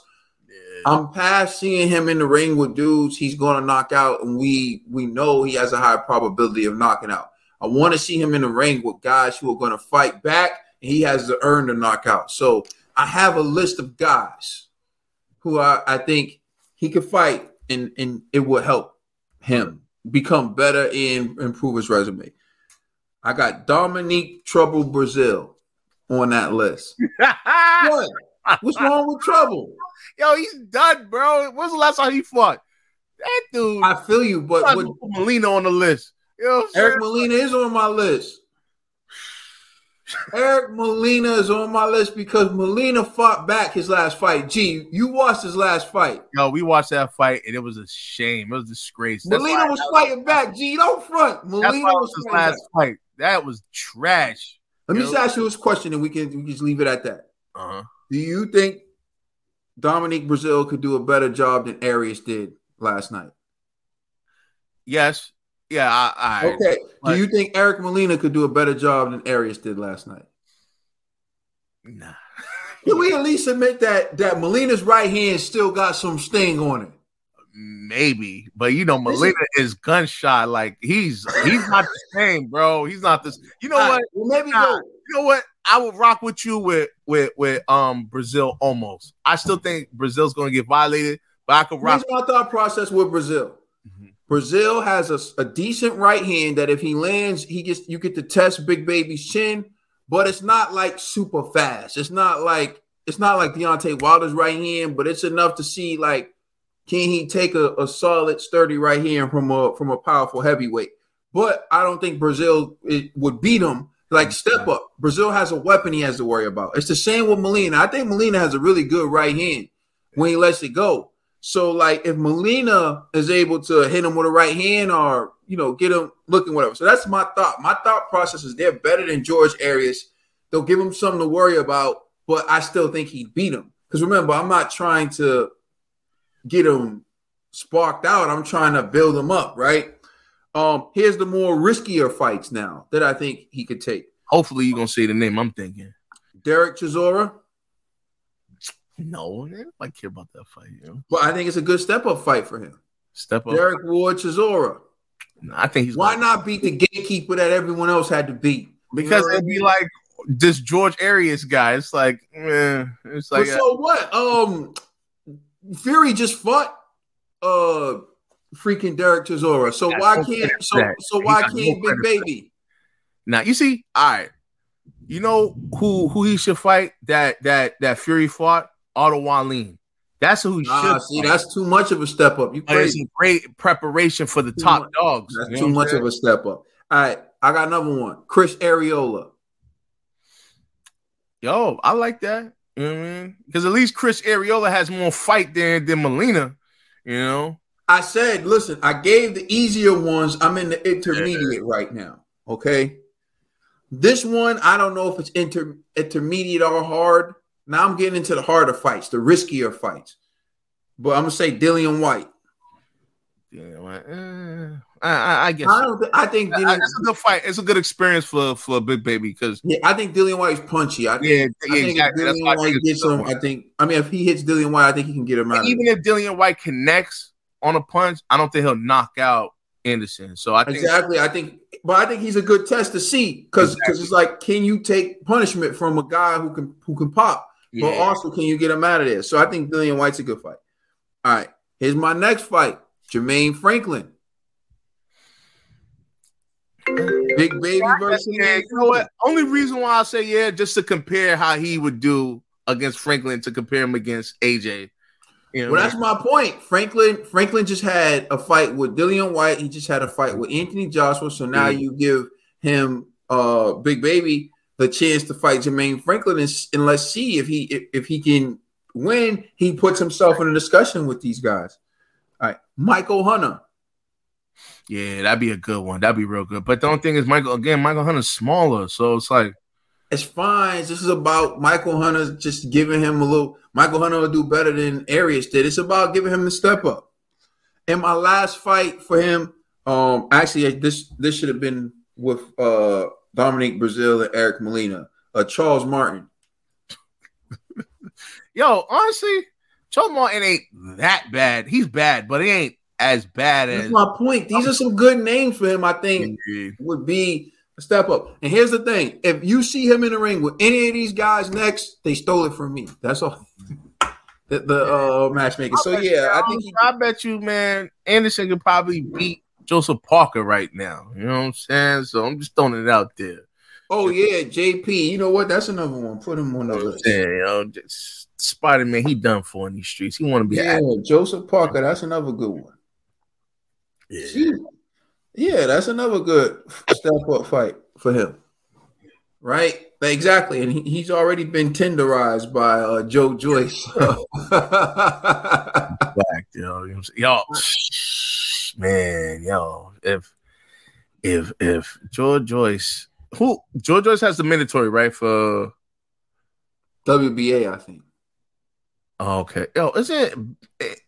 I'm past seeing him in the ring with dudes he's going to knock out, and we we know he has a high probability of knocking out. I want to see him in the ring with guys who are going to fight back, he has to earn the knockout. So I have a list of guys who I, I think he could fight, and and it will help him become better and improve his resume. I got Dominique Trouble Breazeale on that list. What? What's wrong with Trouble? Yo, he's done, bro. When's the last time he fought? That dude. I feel you, but put Molina on the list. You know Eric? Molina is on my list. Eric Molina is on my list because Molina fought back his last fight. Gee, you watched his last fight. Yo, we watched that fight and it was a shame. It was a disgrace. That's Molina was fighting back. Gee, don't front. Molina was his fighting back. last fight. That was trash. Let me just ask you this question, and we can we can just leave it at that. Uh-huh. Do you think Dominique Breazeale could do a better job than Arias did last night? Yes. Yeah, I, I Okay. Do you think Eric Molina could do a better job than Arias did last night? nah. Can we at least admit that that Molina's right hand still got some sting on it? Maybe, but you know, Molina is gunshot. Like he's he's not the same, bro. He's not this. You know what? well, maybe Nah. You know what? I would rock with you with with with um Breazeale almost. I still think Breazeale's going to get violated, but I could rock. Here's my thought process with Breazeale. Breazeale has a, a decent right hand that if he lands, he gets you get to test Big Baby's chin, but it's not like super fast. It's not like it's not like Deontay Wilder's right hand, but it's enough to see like can he take a, a solid, sturdy right hand from a from a powerful heavyweight. But I don't think Breazeale it, would beat him. Like mm-hmm. step up. Breazeale has a weapon he has to worry about. It's the same with Molina. I think Molina has a really good right hand when he lets it go. So, like, if Molina is able to hit him with a right hand or, you know, get him looking, whatever. So, that's my thought. My thought process is they're better than George Arias. They'll give him something to worry about, but I still think he'd beat him. Because remember, I'm not trying to get him sparked out. I'm trying to build him up, right? Um, here's the more riskier fights now that I think he could take. Hopefully, you're gonna say the name I'm thinking. Derek Chisora, No, I care about that fight. You know, but I think it's a good step up fight for him. step up. Derek Ward Chisora. Nah, I think he's Why gonna- not beat the gatekeeper that everyone else had to beat? because You know it'd be like this George Arias guy. It's like, eh, it's But like so what? Um, Fury just fought uh freaking Derek Chisora. So why can't so so why can't Big Baby? Now you see, all right. You know who who he should fight? That that that Fury fought Otto Wallin. That's who he Nah, should. see, fight. that's too much of a step up. You crazy? a great preparation for the Too top much. dogs. That's too much of a step up. All right, I got another one. Chris Arreola. Yo, I like that. You know what I mean? Because at least Chris Arreola has more fight than than Molina. You know, I said, listen, I gave the easier ones. I'm in the intermediate right now. Okay. This one, I don't know if it's inter- intermediate or hard. Now I'm getting into the harder fights, the riskier fights. But I'm gonna say Dillian Whyte. yeah, eh, I, I, I guess I. I think I- Dillian, it's a good fight. It's a good experience for for a big baby because yeah, I think Dillian Whyte's punchy. I think, yeah, I yeah, think exactly. That's why I Whyte think gets it's a good him. I think. I mean, if he hits Dillian Whyte, I think he can get him out. even if Dillian Whyte connects on a punch, I don't think he'll knock out Anderson. So I think Exactly. I think, but I think he's a good test to see because because it's like, can you take punishment from a guy who can who can pop? Yeah. But also, can you get him out of there? So I think Dillian Whyte's a good fight. All right. Here's my next fight. Jermaine Franklin. Big baby versus Yeah, you know what? Only reason why I say yeah, just to compare how he would do against Franklin to compare him against AJ. You know, Well, that's my point. Franklin Franklin just had a fight with Dillian Whyte. He just had a fight with Anthony Joshua. So now Yeah. you give him uh Big Baby the chance to fight Jermaine Franklin and, and let's see if he if, if he can win, he puts himself in a discussion with these guys. All right. Michael Hunter. Yeah, that'd be a good one. That'd be real good. But the only thing is, Michael again, Michael Hunter's smaller, so it's like It's fine. This is about Michael Hunter just giving him a little. Michael Hunter will do better than Arias did. It's about giving him the step up. In my last fight for him, um, actually this this should have been with uh Dominic Breazeale and Eric Molina. Uh, Charles Martin. yo, honestly, Charles Martin ain't that bad. He's bad, but he ain't as bad That's as my point. These are some good names for him. I think would be a step up. And here's the thing: if you see him in the ring with any of these guys next, they stole it from me. That's all. the the uh, matchmaker. So yeah, I think he, I bet you, man, Anderson could probably beat Joseph Parker right now. You know what I'm saying? So I'm just throwing it out there. Oh yeah, JP. You know what? That's another one. Put him on the list. Yeah, you know, just Spider Man, he done for in these streets. He want to be Yeah, an Joseph Parker. That's another good one. Yeah. Yeah, that's another good step up fight for him. Right? Exactly. And he, he's already been tenderized by uh, Joe Joyce. Black, yo, you know what I'm saying? yo, man, yo, if if if George Joyce, who George Joyce has the mandatory right for WBA, I think. okay, yo, is it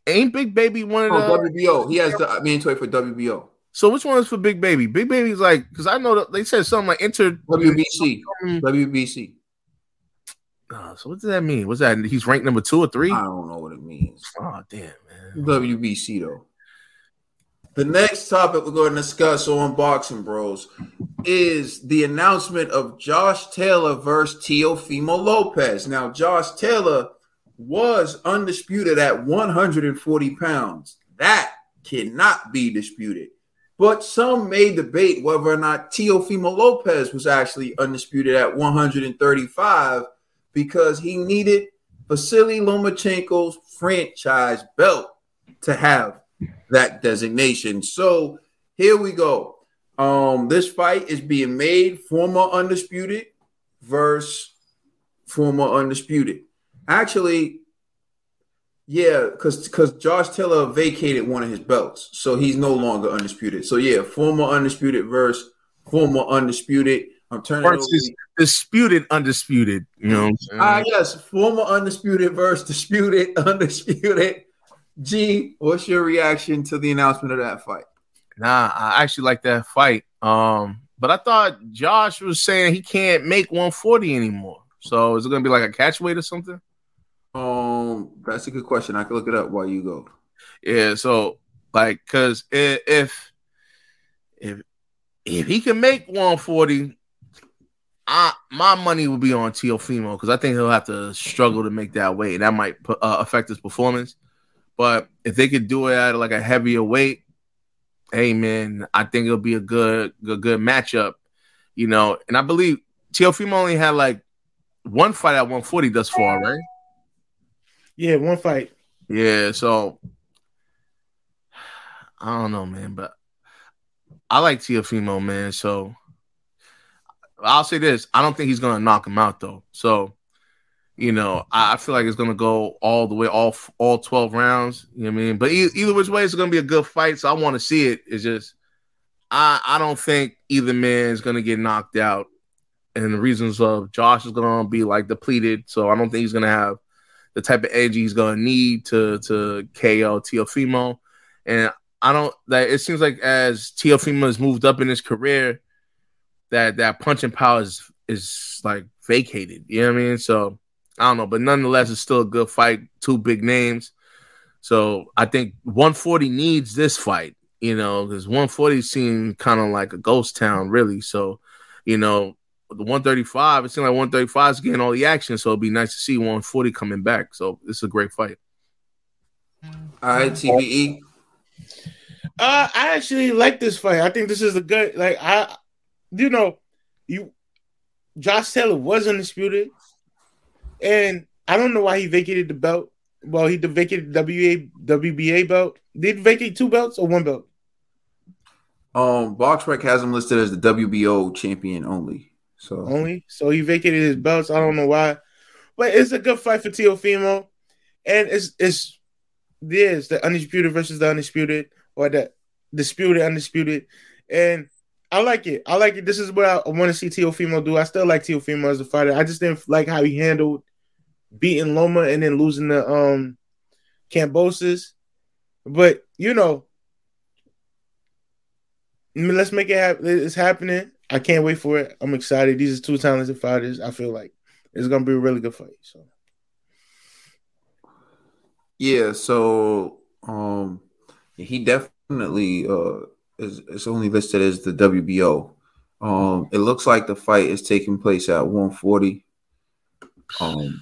ain't Big Baby one of the Oh, WBO. He has the mandatory for WBO. so which one is for Big Baby? Big Baby's like because I know that they said something like enter WBC. WBC. Uh, so what does that mean? What's that? He's ranked number two or three? I don't know what it means. Oh damn, man. WBC though. The next topic we're going to discuss on Boxing Bros is the announcement of Josh Taylor versus Teofimo Lopez. Now, Josh Taylor was undisputed at 140 pounds. That cannot be disputed. But some may debate whether or not Teofimo Lopez was actually undisputed at 135 because he needed Vasily Lomachenko's franchise belt to have that designation. So here we go. Um, this fight is being made former undisputed versus former undisputed. Actually, yeah, because because Josh Taylor vacated one of his belts, so he's no longer undisputed. So yeah, former undisputed versus former undisputed. I'm turning. Versus disputed, undisputed. You know what I'm saying? Ah, yes, former undisputed versus disputed, undisputed. G, what's your reaction to the announcement of that fight? Nah, I actually like that fight. Um, but I thought Josh was saying he can't make 140 anymore. So is it gonna be like a catch weight or something? Um, that's a good question. I can look it up while you go. Yeah. So like, cause if if if he can make 140, I my money will be on Teofimo because I think he'll have to struggle to make that weight, and that might uh, affect his performance. But if they could do it at like a heavier weight, hey man, I think it'll be a good good good matchup. You know, and I believe Teofimo only had like one fight at 140 thus far, right? Yeah, one fight. Yeah, so I don't know, man, but I like Teofimo, man. So I'll say this: I don't think he's gonna knock him out, though. So you know, I, feel like it's gonna go all the way, all all twelve rounds. You know what I mean? But e- either which way, it's gonna be a good fight. So I want to see it. It's just I I don't think either man is gonna get knocked out, and the reasons of Josh is gonna be like depleted. So I don't think he's gonna have the type of energy he's gonna need to to KO Teofimo. And I don't that it seems like as Teofimo has moved up in his career, that that punching power is is like vacated. You know what I mean? So I don't know, but nonetheless, it's still a good fight. Two big names. So I think 140 needs this fight, you know, because 140 seemed kind of like a ghost town, really. So, you know, the 135, it seemed like 135 is getting all the action. So it'd be nice to see 140 coming back. So this is a great fight. All right, TBE. Uh, I actually like this fight. I think this is a good like I, you know, you, Josh Taylor was undisputed, and I don't know why he vacated the belt. Well, he vacated the WA WBA belt. Did he vacate two belts or one belt? Um, BoxRec has him listed as the WBO champion only. So Only so he vacated his belts. I don't know why, but it's a good fight for Teofimo, and it's it's this the undisputed versus the undisputed or the disputed, undisputed, and I like it. I like it. This is what I want to see Teofimo do. I still like Teofimo as a fighter. I just didn't like how he handled beating Loma and then losing the um Kambosos. But you know, let's make it happen. It's happening. I can't wait for it. I'm excited. These are two talented fighters. I feel like it's gonna be a really good fight. So yeah, so um he definitely uh is, is only listed as the WBO. Um it looks like the fight is taking place at 140. Um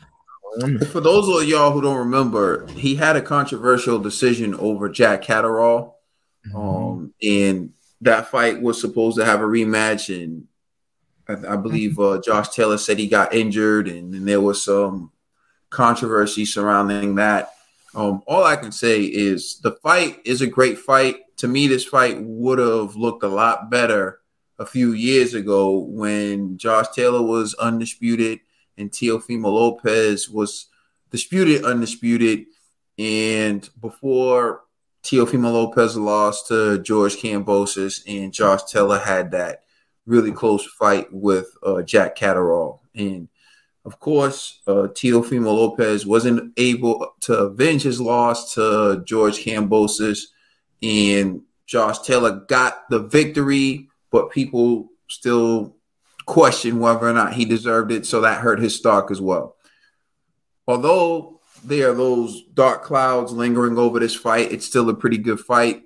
for those of y'all who don't remember, he had a controversial decision over Jack Catterall. Mm-hmm. Um, and that fight was supposed to have a rematch, and I, I believe uh, Josh Taylor said he got injured, and, and, there was some controversy surrounding that. Um, all I can say is the fight is a great fight. To me, this fight would have looked a lot better a few years ago when Josh Taylor was undisputed and Teofimo Lopez was disputed, undisputed. And before Teofimo Lopez lost to George Kambosos, and Josh Taylor had that really close fight with uh, Jack Catterall. And of course, uh, Teofimo Lopez wasn't able to avenge his loss to George Kambosos, and Josh Taylor got the victory, but people still question whether or not he deserved it. So that hurt his stock as well. Although there are those dark clouds lingering over this fight, it's still a pretty good fight.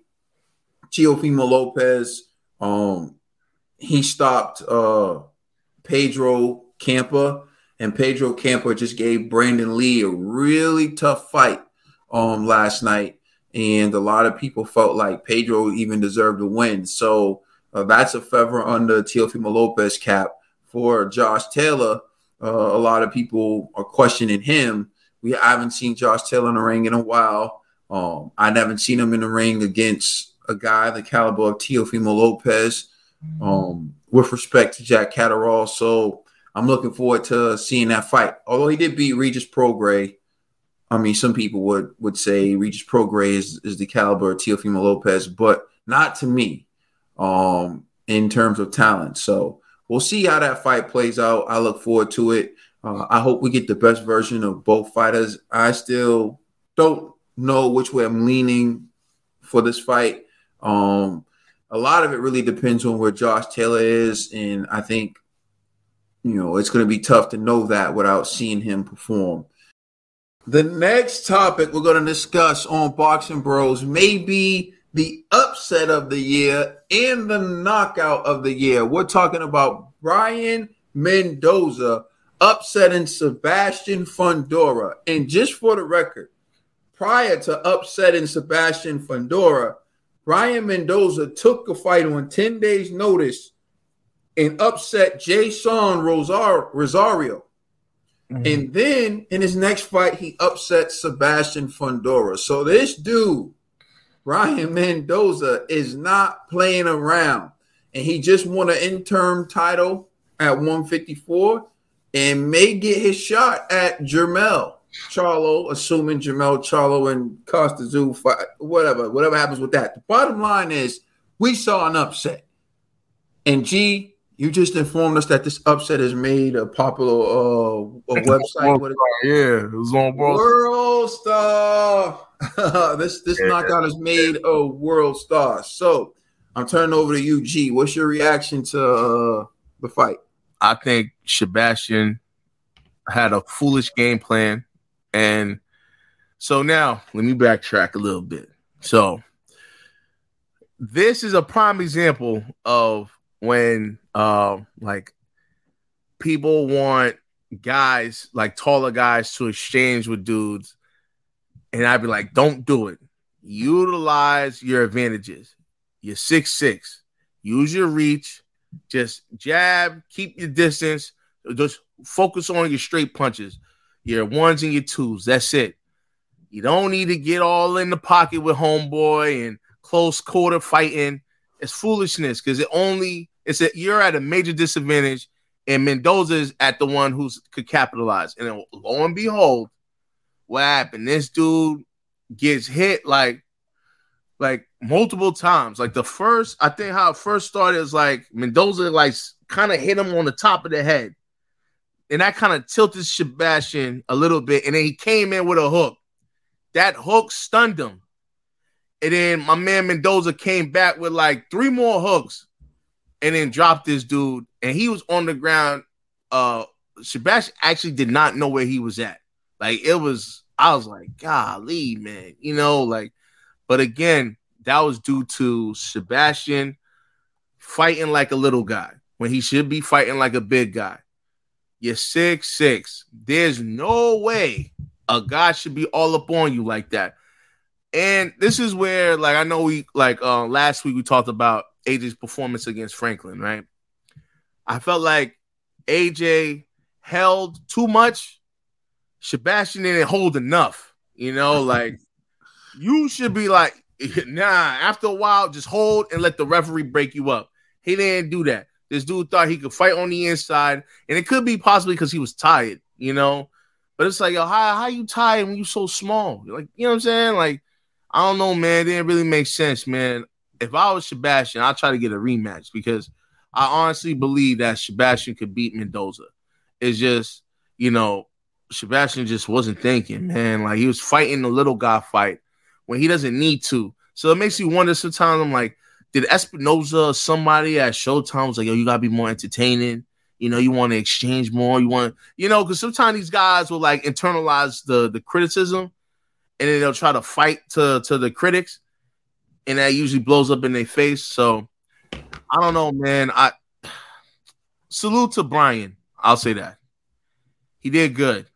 Teofimo Lopez, um, he stopped uh, Pedro Campa, and Pedro Campa just gave Brandon Lee a really tough fight um, last night. And a lot of people felt like Pedro even deserved to win. So uh, that's a feather under Teofimo Lopez cap for Josh Taylor. Uh, a lot of people are questioning him. We haven't seen Josh Taylor in the ring in a while. Um, I haven't seen him in the ring against a guy the caliber of Teofimo Lopez. Um, with respect to Jack Catterall, so I'm looking forward to seeing that fight. Although he did beat Regis Prograis, I mean, some people would would say Regis Prograis is, is the caliber of Teofimo Lopez, but not to me um, in terms of talent. So we'll see how that fight plays out. I look forward to it. Uh, I hope we get the best version of both fighters. I still don't know which way I'm leaning for this fight. Um, a lot of it really depends on where Josh Taylor is, and I think you know it's going to be tough to know that without seeing him perform. The next topic we're going to discuss on Boxing Bros may be the upset of the year and the knockout of the year. We're talking about Brian Mendoza upsetting Sebastian Fundora. And just for the record, prior to upsetting Sebastian Fundora, Brian Mendoza took a fight on 10 days' notice and upset Jeison Rosario. Mm-hmm. And then in his next fight, he upset Sebastian Fundora. So this dude Ryan Mendoza is not playing around. And he just won an interim title at 154 and may get his shot at Jermell Charlo, assuming Jermell Charlo and Kostya Tszyu fight, whatever, whatever happens with that. The bottom line is we saw an upset. And G, you just informed us that this upset has made a popular uh, a website. World yeah, it was on World, World Star. this this yeah. knockout has made a world star. So I'm turning over to you, G. What's your reaction to uh, the fight? I think Sebastian had a foolish game plan, and so now let me backtrack a little bit. So this is a prime example of when uh, like people want guys like taller guys to exchange with dudes and I'd be like, don't do it. Utilize your advantages. You're six six. Use your reach. Just jab. Keep your distance. Just focus on your straight punches. Your ones and your twos. That's it. You don't need to get all in the pocket with homeboy and close quarter fighting. It's foolishness because it only it's that you're at a major disadvantage, and Mendoza is at the one who's could capitalize. And lo and behold, what happened? This dude gets hit like like multiple times. Like the first, I think how it first started is like Mendoza like kind of hit him on the top of the head. And that kind of tilted Sebastian a little bit. And then he came in with a hook. That hook stunned him. And then my man Mendoza came back with like three more hooks and then dropped this dude. And he was on the ground. Uh Sebastian actually did not know where he was at. Like it was, I was like, golly, man, you know, like, but again, that was due to Sebastian fighting like a little guy when he should be fighting like a big guy. You're six six. There's no way a guy should be all up on you like that. And this is where, like, I know we like uh last week we talked about AJ's performance against Franklin, right? I felt like AJ held too much. Sebastian didn't hold enough. You know, like you should be like, nah, after a while, just hold and let the referee break you up. He didn't do that. This dude thought he could fight on the inside, and it could be possibly because he was tired, you know. But it's like, yo, how how you tired when you so small? Like, you know what I'm saying? Like, I don't know, man. It didn't really make sense, man. If I was Sebastian, I'd try to get a rematch because I honestly believe that Sebastian could beat Mendoza. It's just, you know, Sebastian just wasn't thinking, man. Like he was fighting the little guy fight when he doesn't need to. So it makes you wonder sometimes. I'm like, did Espinoza, somebody at Showtime, was like, yo, you gotta be more entertaining. You know, you want to exchange more. You want, you know, because sometimes these guys will like internalize the the criticism, and then they'll try to fight to to the critics, and that usually blows up in their face. So I don't know, man. I salute to Brian. I'll say that he did good,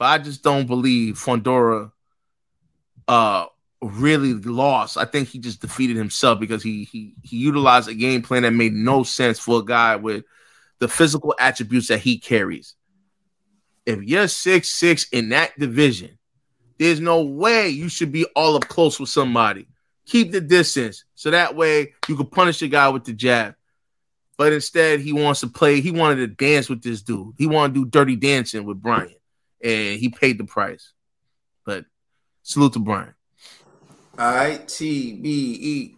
but I just don't believe Fundora uh really lost. I think he just defeated himself because he he he utilized a game plan that made no sense for a guy with the physical attributes that he carries. If you're six six in that division, there's no way you should be all up close with somebody. Keep the distance so that way you can punish the guy with the jab. But instead, he wants to play. He wanted to dance with this dude. He wanted to do dirty dancing with Brian, and he paid the price. But salute to Brian. I T B E.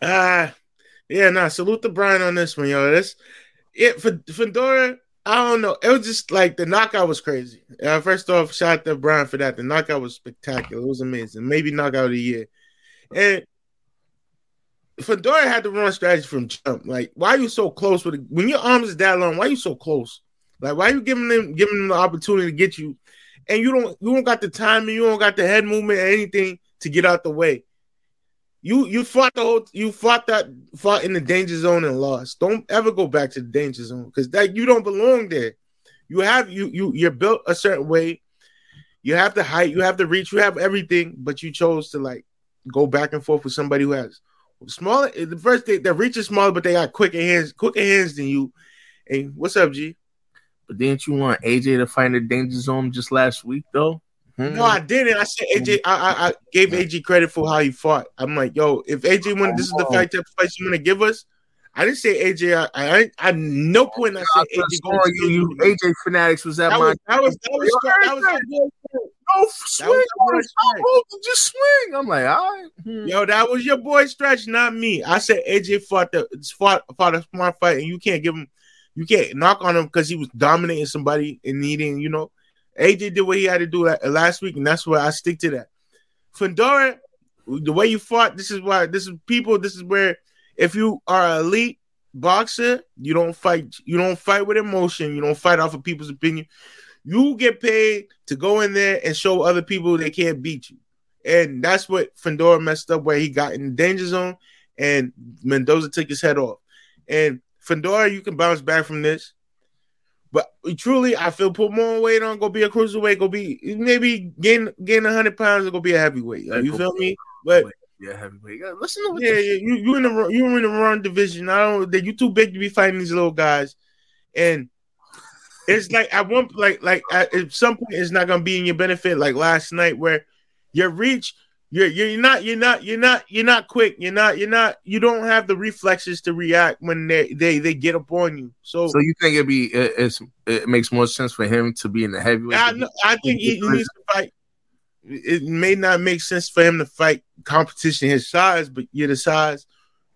Ah, yeah, nah. Salute to Brian on this one, yo. This it for Fundora. I don't know. It was just like the knockout was crazy. Uh, first off, shout out to Brian for that. The knockout was spectacular. It was amazing. Maybe knockout of the year. And Fundora had the wrong strategy from jump. Like, why are you so close with it? When your arms is that long, why are you so close? Like, why are you giving them giving them the opportunity to get you, and you don't you don't got the timing, you don't got the head movement, or anything to get out the way. You you fought the whole you fought that fought in the danger zone and lost. Don't ever go back to the danger zone because that you don't belong there. You have you you you're built a certain way. You have the height, you have the reach, you have everything, but you chose to like go back and forth with somebody who has smaller. The first they, their reach is smaller, but they got quicker hands, quicker hands than you. Hey, what's up, G? But didn't you want AJ to find the danger zone just last week though? Hmm. No, I didn't. I said AJ. I, I, I gave AJ credit for how he fought. I'm like, yo, if AJ won, this is the fight type of fight you want to give us. I didn't say AJ. I, I, I no point. I said AJ. You, you, AJ fanatics was that, that my. Was, that was that was that was, that was, no swing. Just swing. I'm like, all right. Hmm. Yo, that was your boy stretch, not me. I said AJ fought the fought fought a smart fight, and you can't give him, you can't knock on him because he was dominating somebody and needing, you know. AJ did what he had to do last week, and that's why I stick to that. Fundora, the way you fought, this is why this is people. This is where if you are an elite boxer, you don't fight. You don't fight with emotion. You don't fight off of people's opinion. You get paid to go in there and show other people they can't beat you. And that's what Fundora messed up where he got in the danger zone and Mendoza took his head off. And Fundora, you can bounce back from this. But truly, I feel put more weight on, go be a cruiserweight, go be maybe gain gain hundred pounds and go be a heavyweight. you feel me? But yeah, heavyweight. Listen to yeah, yeah, you you in the you in the wrong division. I don't that you too big to be fighting these little guys. And it's like at one like like at, at some point it's not gonna be in your benefit. Like last night where your reach, you're you're not you're not you're not you're not quick. You're not you're not you don't have the reflexes to react when they they they get up on you. So so you think it'd be it, it makes more sense for him to be in the heavyweight? I, I think he, he needs to fight. it may not make sense for him to fight competition his size, but you're the size,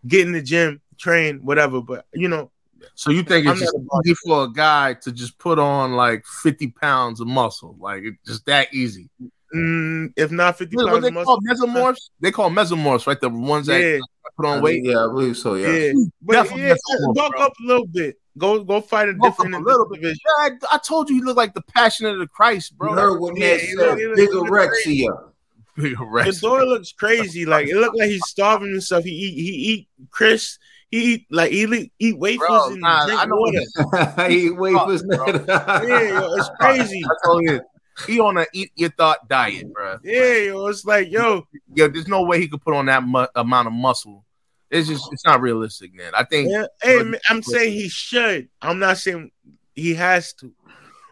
get in the gym, train, whatever. But you know, So you think it's just easy for a guy to just put on like 50 pounds of muscle? Like it's just that easy. Mm, if not 50 What pounds they of call mesomorphs? They call mesomorphs, right? The ones that yeah, put on weight. Yeah, I believe so. Yeah. yeah. But Definitely yeah, mesomorph, bulk up a little bit. Go go fight a Bulk different a little bit. division. Yeah, I, I told you you look like the passion of the Christ, You bro. heard what Yeah, Ned he said. look- he look- Big he look orexia. Big arrest. Fedora looks crazy. Like it looked like he's starving himself. He eat he eat Chris. He eat like he eat, eat wafers Bro, and nah, drink I know water. he wafers. Yeah, yo, it's crazy. That's all it is. He on a eat your thought diet, bro. Yeah, yo, it's like yo, Yo, there's no way he could put on that mu- amount of muscle. It's just, it's not realistic, man. I think yeah, hey, man, I'm saying he should. I'm not saying he has to,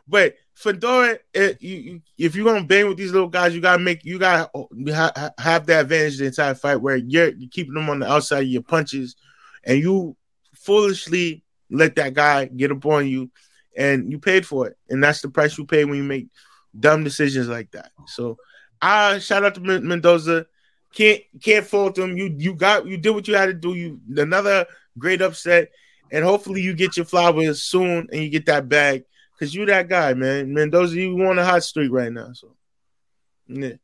but Fedora, it, you, you, if you're gonna bang with these little guys, you gotta make you gotta oh, ha- have the advantage the entire fight where you're, you're keeping them on the outside of your punches, and you foolishly let that guy get up on you, and you paid for it, and that's the price you pay when you make dumb decisions like that. So, I shout out to Mendoza. Can't can't fault him. You you got you did what you had to do. You another great upset, and hopefully you get your flowers soon and you get that bag because you that guy, man. Mendoza, you on a hot streak right now. So, yeah.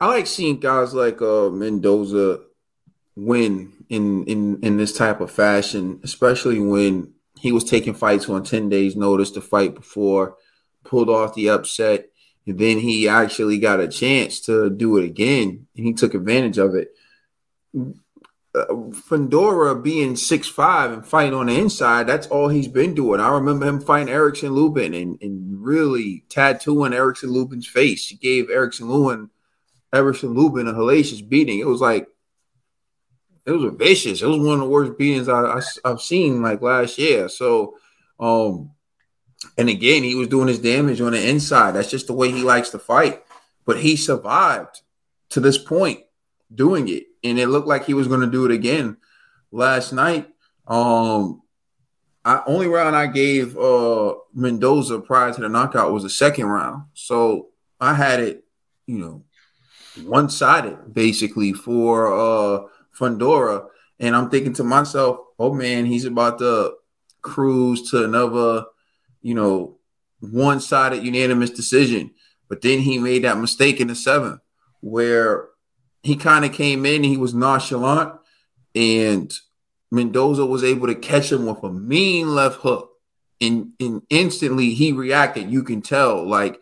I like seeing guys like uh, Mendoza win in in in this type of fashion, especially when he was taking fights on ten days' notice to fight before, pulled off the upset, and then he actually got a chance to do it again, and he took advantage of it. Uh, Fedora being six five and fighting on the inside, that's all he's been doing. I remember him fighting Erickson Lubin and, and really tattooing Erickson Lubin's face. He gave Erickson Lubin Everson Lubin a hellacious beating. It was like it was vicious. It was one of the worst beatings I, I have seen like last year. So, um, and again, he was doing his damage on the inside. That's just the way he likes to fight. But he survived to this point doing it, and it looked like he was going to do it again last night. Um, I only round I gave uh Mendoza prior to the knockout was the second round. So I had it, you know, one sided basically for uh Fundora. And I'm thinking to myself, oh man, he's about to cruise to another, you know, one sided unanimous decision. But then he made that mistake in the seventh where he kind of came in, and he was nonchalant, and Mendoza was able to catch him with a mean left hook. And, and instantly he reacted. You can tell, like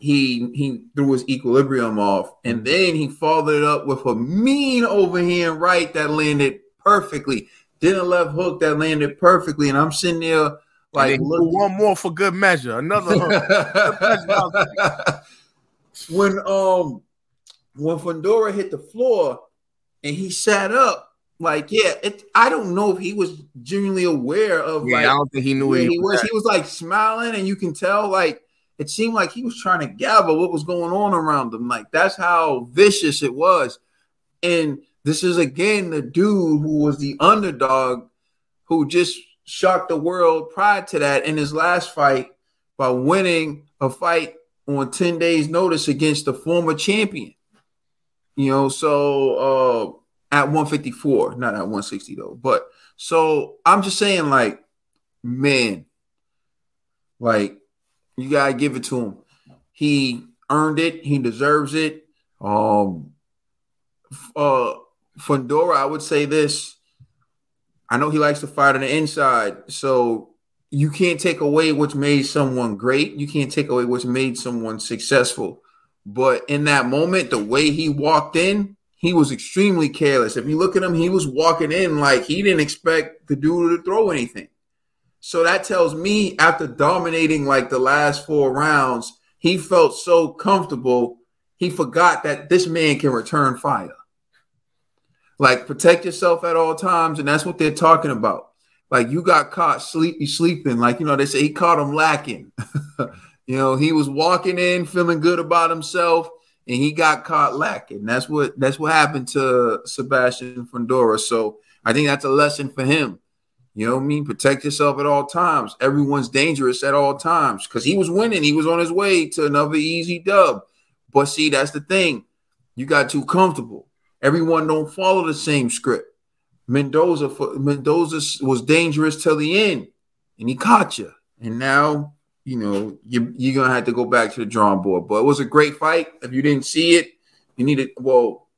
he he threw his equilibrium off, and mm-hmm. then he followed it up with a mean overhand right that landed perfectly. Then a left hook that landed perfectly, and I'm sitting there like one more for good measure. Another when um when Fedora hit the floor and he sat up, like yeah, it, I don't know if he was genuinely aware of Yeah, like I don't think he knew where he, he was. He was like smiling, and you can tell like it seemed like he was trying to gather what was going on around him. Like that's how vicious it was. And this is again the dude who was the underdog who just shocked the world prior to that in his last fight by winning a fight on 10 days notice against the former champion. You know, so uh at 154, not at 160 though. But so I'm just saying, like, man, like you gotta give it to him. He earned it, he deserves it. Um uh Fundora, I would say this. I know he likes to fight on the inside, so you can't take away what's made someone great. You can't take away what's made someone successful. But in that moment, the way he walked in, he was extremely careless. If you look at him, he was walking in like he didn't expect the dude to throw anything. So that tells me after dominating like the last four rounds, he felt so comfortable, he forgot that this man can return fire. Like protect yourself at all times, and that's what they're talking about. Like you got caught sleepy sleeping, like you know they say he caught him lacking. you know he was walking in feeling good about himself, and he got caught lacking. That's what that's what happened to Sebastian Fundora. So I think that's a lesson for him. You know what I mean? Protect yourself at all times. Everyone's dangerous at all times because he was winning. He was on his way to another easy dub. But see, that's the thing. You got too comfortable. Everyone don't follow the same script. Mendoza Mendoza was dangerous till the end, and he caught you. And now, you know, you, you're gonna have to go back to the drawing board. But it was a great fight. If you didn't see it, you need needed well,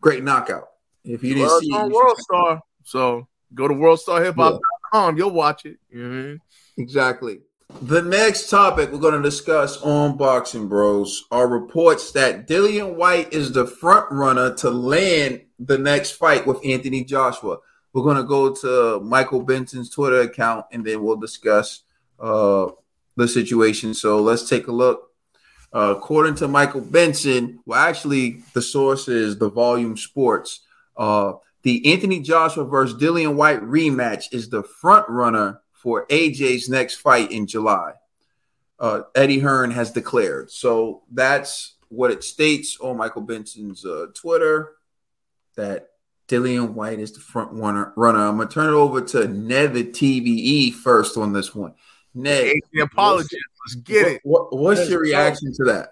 great knockout. If you didn't Well, see it, World Star. So go to worldstarhiphop.com. You'll watch it. You know what I mean? Exactly. The next topic we're going to discuss on Boxing Bros are reports that Dillian Whyte is the front runner to land the next fight with Anthony Joshua. We're going to go to Michael Benson's Twitter account and then we'll discuss uh, the situation. So let's take a look. Uh, according to Michael Benson, well, actually, the source is the Volume Sports. Uh, the Anthony Joshua versus Dillian Whyte rematch is the front runner for AJ's next fight in July. Uh, Eddie Hearn has declared. So that's what it states on Michael Benson's uh, Twitter that Dillian Whyte is the front runner. runner. I'm going to turn it over to Ned the TVE first on this one. Ned, Hey, the apologist. Let's get it. what- what's your reaction to that?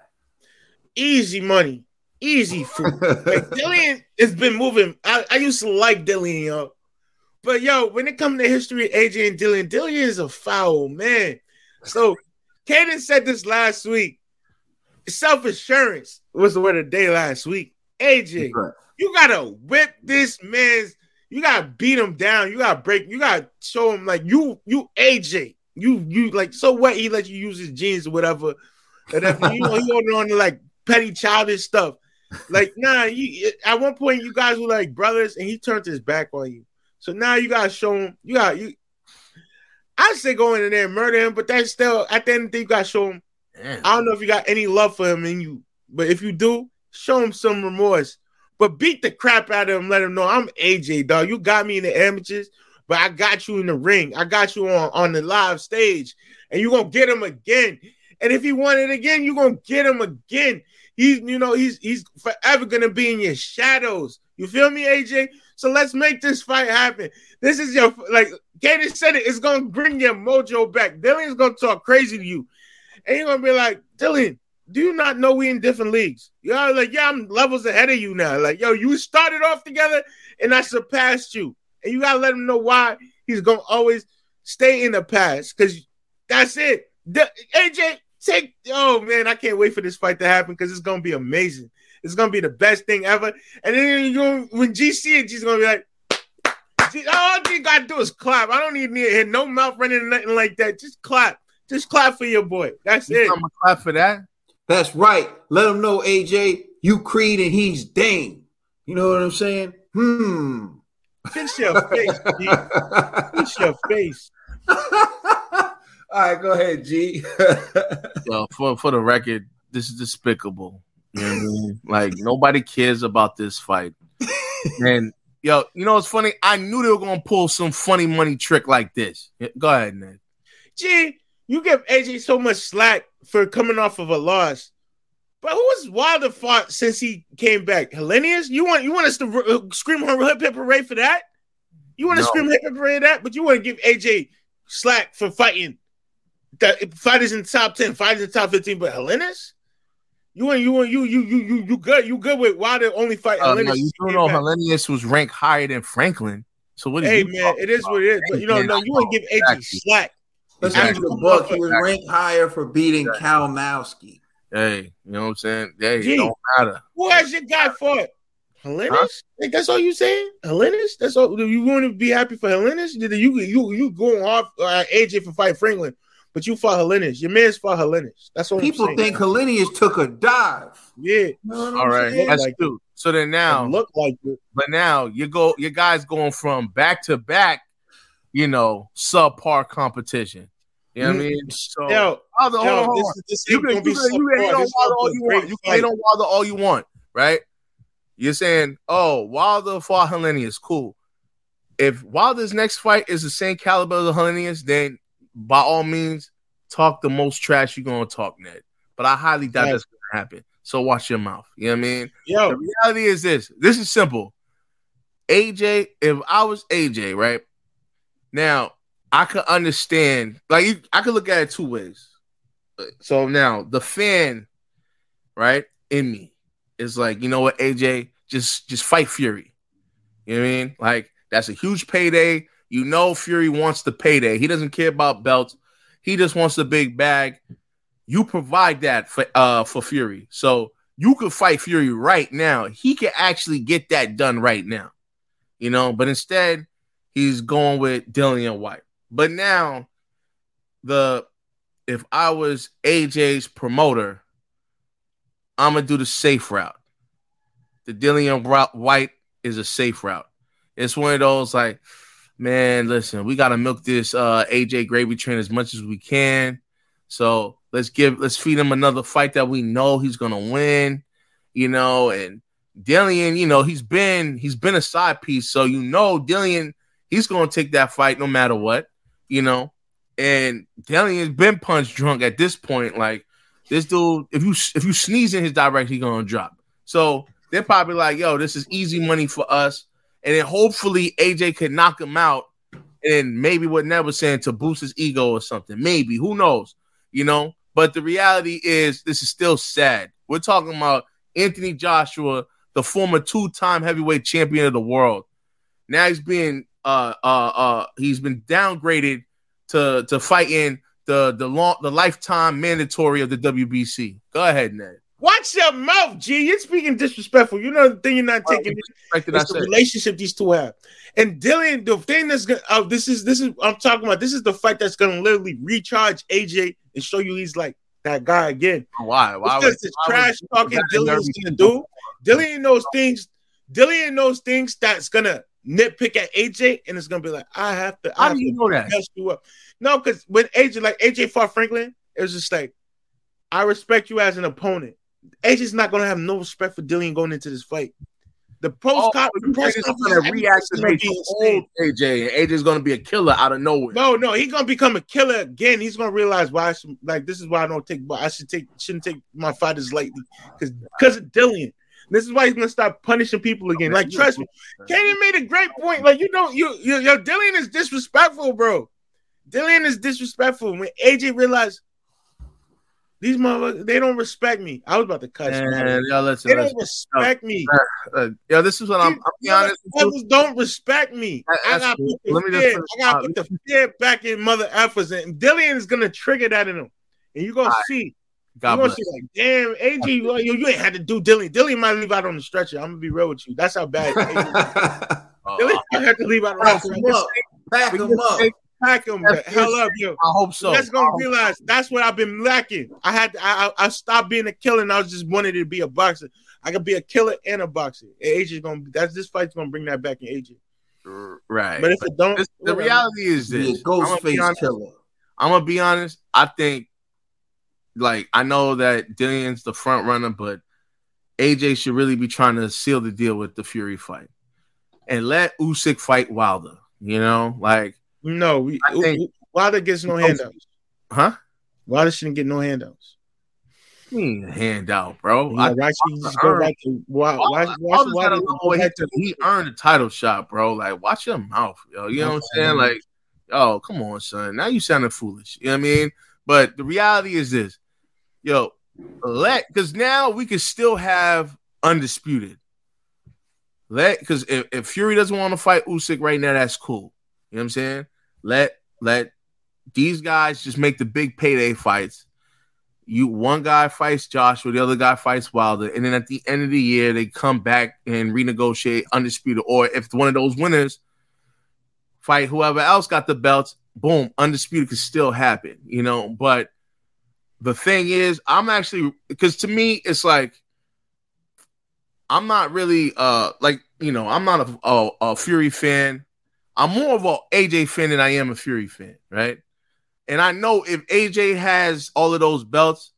Easy money, easy food. Like Dillian has been moving. I, I used to like Dillian, yo. But yo, when it comes to history AJ and Dillian, Dillian is a foul man. So Kaden said this last week. Self-assurance was the word of the day last week. AJ, Right. you gotta whip this man's, you gotta beat him down, you gotta break, you gotta show him like you, you AJ, you you like so what he let you use his jeans or whatever. And if, you know, he holding on to like petty childish stuff. Like, nah, you at one point you guys were like brothers, and he turned his back on you. So now you gotta show him. You got you. I say go in there and murder him, but that's still at the end of the day, you gotta show him. Damn. I don't know if you got any love for him in you, but if you do, show him some remorse. But beat the crap out of him. Let him know I'm AJ, dog. You got me in the amateurs, but I got you in the ring. I got you on, on the live stage, and you're gonna get him again. And if he won it again, you're gonna get him again. He's, you know, he's he's forever gonna be in your shadows. You feel me, AJ? So let's make this fight happen. This is your like Katie said it, it's gonna bring your mojo back. Dillian's gonna talk crazy to you. And you're gonna be like, Dillian, do you not know we in different leagues? You know, like, yeah, I'm levels ahead of you now. Like, yo, you started off together and I surpassed you. And you gotta let him know why he's gonna always stay in the past. Cause that's it. AJ, take oh man, I can't wait for this fight to happen because it's gonna be amazing. It's gonna be the best thing ever. And then you know, when GC and G's gonna be like, G- all you gotta do is clap. I don't even need to hear no mouth running or nothing like that. Just clap. Just clap for your boy. That's You it. gonna clap for that. That's right. Let him know, AJ, you Creed and he's Dane. You know what I'm saying? Hmm. Fix your face, G. Fix your face. All right, go ahead, G. Well, for for the record, this is despicable. You know what I mean? Like nobody cares about this fight. and yo, you know what's funny? I knew they were gonna pull some funny money trick like this. Go ahead, Ned. Gee, you give AJ so much slack for coming off of a loss. But who was Wilder fought since he came back? Helenius? You want you want us to uh, scream her hip hip hooray for that? You want to No. scream hip hip hooray for that? But you want to give AJ slack for fighting the fighters in the top ten, fighters in the top fifteen, but Helenius? You want you want you you you you you good you good with Wilder only fight Uh, Helenius? no, you don't know Helenius was ranked higher than Franklin. So what? are Hey you man, talking it is what it is. But you know, Man, no, you want to give AJ exactly. slack. Let's Exactly. give the book. He was ranked higher for beating Kownacki. Hey, you know what I'm saying? Hey, Gee. it don't matter. Who has your guy fought? Helenius? Like, that's all you saying? Helenius? That's all. Do you want to be happy for Helenius? Did you you you going hard uh, AJ for fight Franklin, but you fought Helenius. Your man's fought Helenius. That's what People I'm think Helenius took a dive. yeah. You know All right, saying? that's Like- true. So then now, Look like it. but now you go, your guys going from back to back, you know, subpar competition. You know what I mm. mean? So, Yo, hold on, yo, hold on. is- this you ain't can, be you can, you can hate on Wilder all be you want. You can hate fight. on Wilder all you want, right? You're saying, oh, Wilder fought Helenius, cool. If Wilder's next fight is the same caliber as Helenius, then by all means, talk the most trash you're gonna talk, Ned. But I highly doubt that's gonna happen. So watch your mouth. You know what I mean? The reality is this. This is simple. AJ, if I was AJ, right? Now, I could understand, like I could look at it two ways. So now the fan, right? in me is like, you know what, AJ, just just fight Fury. You know what I mean? Like that's a huge payday. You know Fury wants the payday. He doesn't care about belts. He just wants the big bag. You provide that for uh for Fury. So you could fight Fury right now. He can actually get that done right now. You know, but instead he's going with Dillian Whyte. But now the if I was AJ's promoter, I'm gonna do the safe route. The Dillian Whyte is a safe route. It's one of those like, man, listen, we gotta milk this uh, AJ gravy train as much as we can. So let's give, let's feed him another fight that we know he's gonna win. You know, and Dillian, you know, he's been he's been a side piece, so you know Dillian, he's gonna take that fight no matter what. You know, and Dillian's been punch drunk at this point. Like this dude, if you if you sneeze in his direction, he's gonna drop. So they're probably like, yo, this is easy money for us. And then hopefully AJ could knock him out. And maybe what Ned was saying to boost his ego or something. Maybe. Who knows? You know? But the reality is this is still sad. We're talking about Anthony Joshua, the former two-time heavyweight champion of the world. Now he's being uh uh uh he's been downgraded to to fighting the the long the lifetime mandatory of the WBC. Go ahead, Ned. Watch your mouth, G. You're speaking disrespectful. You know the thing you're not taking is the relationship these two have. And Dillian, the thing that's gonna uh, this is this is I'm talking about. This is the fight that's gonna literally recharge AJ and show you he's like that guy again. Why? Why? Because this trash talking Dillian's gonna do. Dillian knows things. Dillian knows things that's gonna nitpick at AJ, and it's gonna be like, I have to. How I do you know that? You up. No, because when AJ like AJ fought Franklin, it was just like, I respect you as an opponent. AJ's not gonna have no respect for Dillian going into this fight. The post oh, is gonna reactivate old AJ, and AJ's gonna be a killer out of nowhere. No, no, he's gonna become a killer again. He's gonna realize why, I should, like, this is why I don't take, I should take, shouldn't take my fighters lightly because because of Dillian. This is why he's gonna start punishing people again. Like, trust me, Kenny made a great point. Like, you don't, you, you, yo, Dillian is disrespectful, bro. Dillian is disrespectful. When AJ realized these motherfuckers, they don't respect me. I was about to cut. Man, yo, listen, they listen. don't respect me. Uh, yo, this is what I'm. I'll be honest. Motherfuckers don't respect me. I, I got cool. put the fear. I got to put the fear back in mother effers, and Dillian is gonna trigger that in him, and you're gonna right. see. God you're gonna see like, damn, AG, you, you ain't had to do Dillian. Dillian might leave out on the stretcher. I'm gonna be real with you. That's how bad. Dillian might have to leave out on the stretcher. Back him up pack him the hell up, yo. I hope so. That's gonna realize that's what I've been lacking. I had to, I, I stopped being a killer and I was just wanted to be a boxer. I could be a killer and a boxer. AJ is gonna that's this fight's gonna bring that back in AJ. Right. But if it don't, this, the reality is this: ghost face killer. I'm gonna be honest. I think, like, I know that Dillian's the front runner, but AJ should really be trying to seal the deal with the Fury fight and let Usyk fight Wilder. You know, like no, we, I think, Wilder gets no oh. handouts. Huh? Wilder shouldn't get no handouts. He handout, bro. Yeah, I, why should he just go back to why? Why? why, why, why he, he earned a title shot, bro. Like, watch your mouth, yo. You know what I'm saying? Like, oh, come on, son. Now you sounding foolish. You know what I mean? But the reality is this, yo, let because now we can still have undisputed. Let because if, if Fury doesn't want to fight Usyk right now, that's cool. You know what I'm saying? Let let these guys just make the big payday fights. You one guy fights Joshua, the other guy fights Wilder, and then at the end of the year they come back and renegotiate undisputed. Or if one of those winners fight whoever else got the belts, boom, undisputed could still happen, you know. But the thing is, I'm actually because to me it's like I'm not really uh like you know I'm not a, a, a Fury fan. I'm more of a AJ fan than I am a Fury fan, right? And I know if AJ has all of those belts,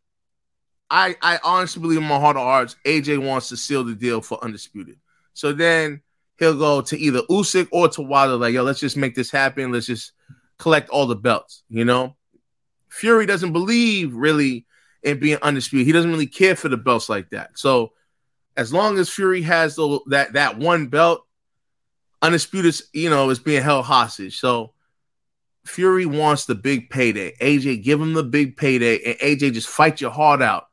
I I honestly believe in my heart of hearts, AJ wants to seal the deal for undisputed. So then he'll go to either Usyk or to Wilder, like, yo, let's just make this happen. Let's just collect all the belts, you know? Fury doesn't believe really in being undisputed. He doesn't really care for the belts like that. So as long as Fury has the, that that one belt, Undisputed, you know, is being held hostage. So Fury wants the big payday. AJ, give him the big payday, and AJ just fight your heart out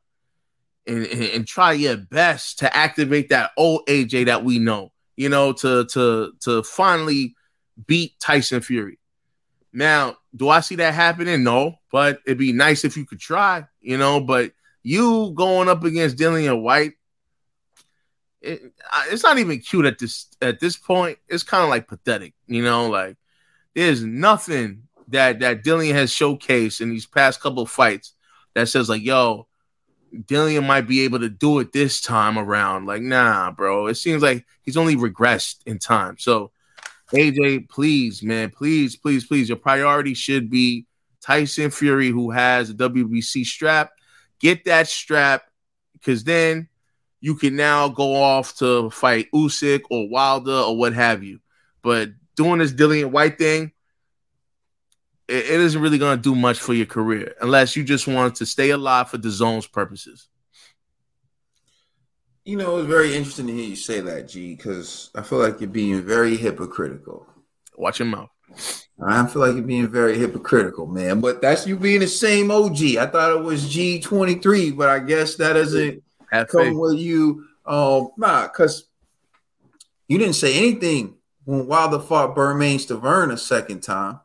and, and, and try your best to activate that old AJ that we know, you know, to to to finally beat Tyson Fury. Now, do I see that happening? No, but it'd be nice if you could try, you know. But you going up against Dillian Whyte, it, it's not even cute at this at this point. It's kind of like pathetic, you know. Like there's nothing that that Dillian has showcased in these past couple fights that says like, yo, Dillian might be able to do it this time around. Like, nah, bro. It seems like he's only regressed in time. So AJ, please, man, please, please, please. Your priority should be Tyson Fury, who has a WBC strap. Get that strap, because then you can now go off to fight Usyk or Wilder or what have you. But doing this Dillian Whyte thing, it, it isn't really going to do much for your career unless you just want to stay alive for DAZN's purposes. You know, it's very interesting to hear you say that, G, because I feel like you're being very hypocritical. Watch your mouth. I feel like you're being very hypocritical, man. But that's you being the same OG. I thought it was G23, but I guess that doesn't Have come faith. with you. Um, nah, because you didn't say anything when Wilder fought Bermane Stiverne a second time.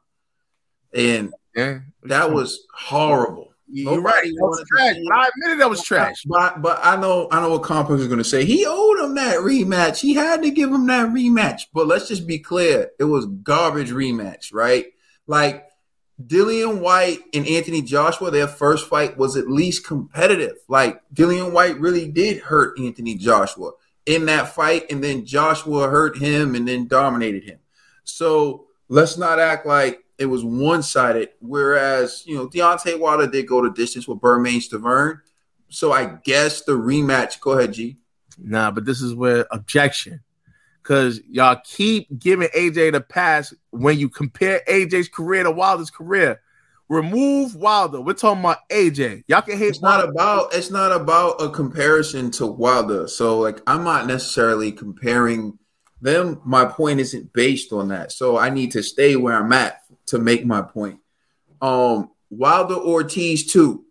And yeah, that was horrible. You're right. Was trash. I admitted that was trash. But, but I know I know what Complex is going to say. He owed him that rematch. He had to give him that rematch. But let's just be clear. It was garbage rematch, right? Like Dillian Whyte and Anthony Joshua, their first fight was at least competitive. Like Dillian Whyte really did hurt Anthony Joshua in that fight, and then Joshua hurt him and then dominated him. So let's not act like it was one sided. Whereas you know Deontay Wilder did go to distance with Bermane Stiverne, so I guess the rematch. Go ahead, G. Nah, but this is where objection, because y'all keep giving AJ the pass when you compare AJ's career to Wilder's career. Remove Wilder. We're talking about AJ. Y'all can hate. It's not about. It's not about a comparison to Wilder. So like, I'm not necessarily comparing them. My point isn't based on that. So I need to stay where I'm at to make my point. Um, Wilder Ortiz too.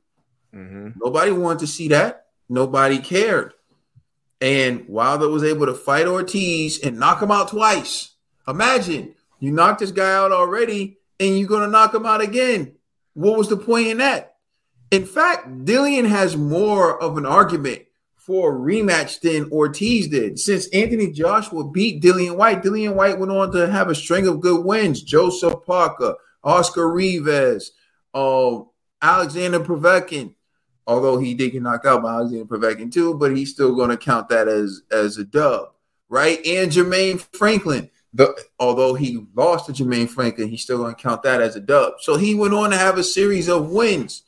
Mm-hmm. Nobody wanted to see that. Nobody cared. And Wilder was able to fight Ortiz and knock him out twice. Imagine you knocked this guy out already, and you're gonna knock him out again. What was the point in that? In fact, Dillian has more of an argument for a rematch than Ortiz did. Since Anthony Joshua beat Dillian Whyte, Dillian Whyte went on to have a string of good wins. Joseph Parker, Oscar Rivas, um, Alexander Povetkin. Although he did get knocked out by Alexander Povetkin too, but he's still going to count that as as a dub, right? And Jermaine Franklin. The, although he lost to Jermaine Franklin, he's still going to count that as a dub. So he went on to have a series of wins.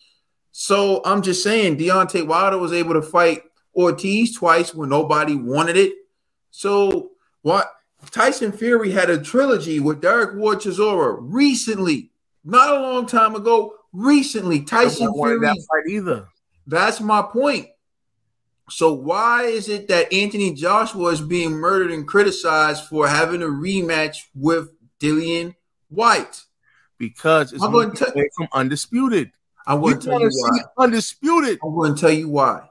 So I'm just saying, Deontay Wilder was able to fight Ortiz twice when nobody wanted it. So what Tyson Fury had a trilogy with Derek Ward Chisora recently, not a long time ago. Recently, Tyson Fury that fight either. That's my point. So why is it that Anthony Joshua is being murdered and criticized for having a rematch with Dillian Whyte? Because it's I'm going to t- from undisputed. I want to tell you why. Undisputed. I'm going to tell you why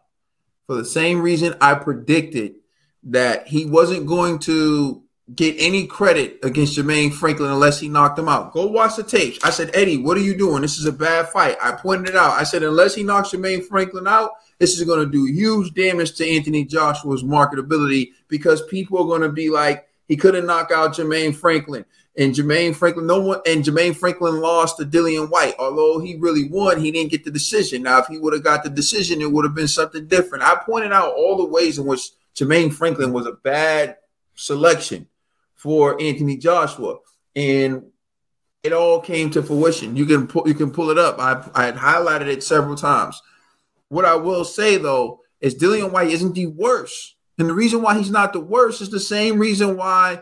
for the same reason I predicted that he wasn't going to get any credit against Jermaine Franklin unless he knocked him out. Go watch the tapes. I said, Eddie, what are you doing? This is a bad fight. I pointed it out. I said, unless he knocks Jermaine Franklin out, this is going to do huge damage to Anthony Joshua's marketability because people are going to be like, he couldn't knock out Jermaine Franklin. And Jermaine Franklin, no one, and Jermaine Franklin lost to Dillian Whyte. Although he really won, he didn't get the decision. Now, if he would have got the decision, it would have been something different. I pointed out all the ways in which Jermaine Franklin was a bad selection for Anthony Joshua, and it all came to fruition. You can pull, you can pull it up. I I had highlighted it several times. What I will say though is Dillian Whyte isn't the worst, and the reason why he's not the worst is the same reason why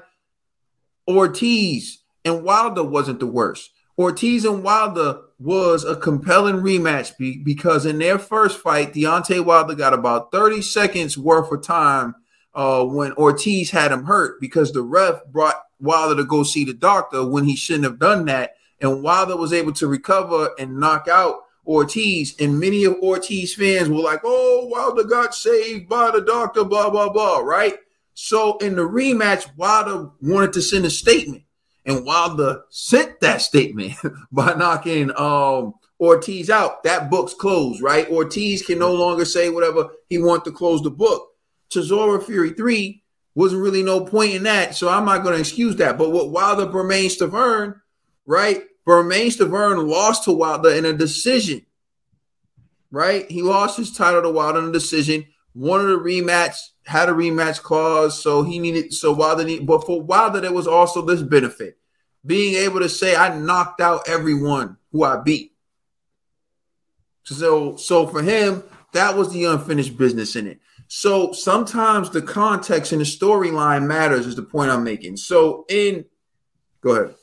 Ortiz and Wilder wasn't the worst. Ortiz and Wilder was a compelling rematch be- because in their first fight, Deontay Wilder got about 30 seconds worth of time uh, when Ortiz had him hurt because the ref brought Wilder to go see the doctor when he shouldn't have done that. And Wilder was able to recover and knock out Ortiz, and many of Ortiz fans were like, "Oh, Wilder got saved by the doctor," blah blah blah. Right. So in the rematch, Wilder wanted to send a statement, and Wilder sent that statement by knocking um, Ortiz out. That book's closed, right? Ortiz can no longer say whatever he wants to close the book. Chisora Fury three wasn't really no point in that, so I'm not going to excuse that. But what Wilder Bermane Stiverne, right? Bermane Stiverne lost to Wilder in a decision, right? He lost his title to Wilder in a decision. Wanted a rematch, had a rematch clause, so he needed so Wilder need, but for Wilder there was also this benefit, being able to say I knocked out everyone who I beat. So so for him, that was the unfinished business in it. So sometimes the context and the storyline matters, is the point I'm making. So in go ahead.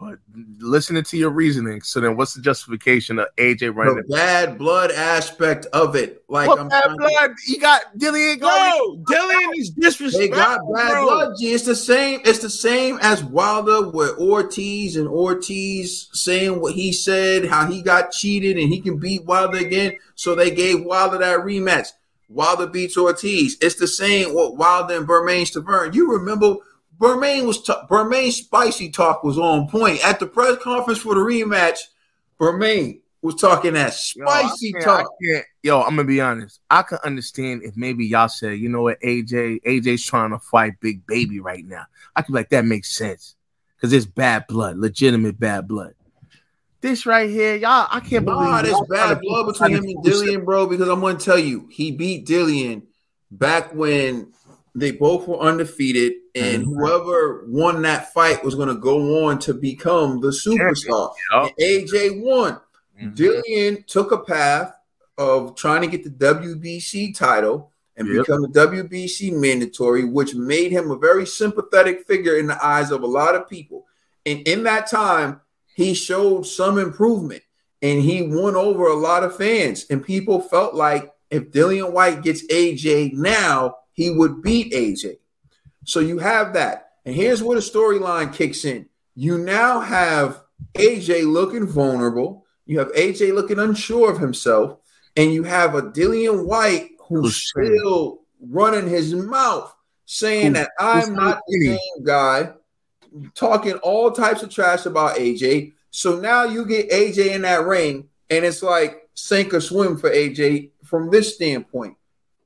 But listening to your reasoning, so then what's the justification of AJ running? The bad blood aspect of it. Like what I'm bad trying to- blood? You got Dillian Bro, Dillian is They disrespectful. got bad bro. blood. G. It's the same. It's the same as Wilder with Ortiz and Ortiz saying what he said, how he got cheated and he can beat Wilder again. So they gave Wilder that rematch. Wilder beats Ortiz. It's the same with Wilder and Bermane Stiverne. You remember Bermane was t- spicy talk was on point at the press conference for the rematch. Bermane was talking that Yo, spicy can't- talk. Yo, I'm gonna be honest. I can understand if maybe y'all said, you know what, AJ, AJ's trying to fight Big Baby right now. I could be like, that makes sense because it's bad blood, legitimate bad blood. This right here, y'all, I can't believe Nah, y'all bad blood between him and Dillian, bro. Because I'm gonna tell you, he beat Dillian back when they both were undefeated, and Mhm. whoever won that fight was gonna go on to become the superstar. And AJ won. Mhm. Dillian took a path of trying to get the WBC title and Yep. become the WBC mandatory, which made him a very sympathetic figure in the eyes of a lot of people. And in that time, he showed some improvement and he won over a lot of fans. And people felt like if Dillian Whyte gets AJ now, he would beat AJ. So you have that. And here's where the storyline kicks in. You now have AJ looking vulnerable. You have AJ looking unsure of himself. And you have a Dillian Whyte who's still running his mouth saying that I'm not the same guy, talking all types of trash about AJ. So now you get AJ in that ring, and it's like sink or swim for AJ from this standpoint.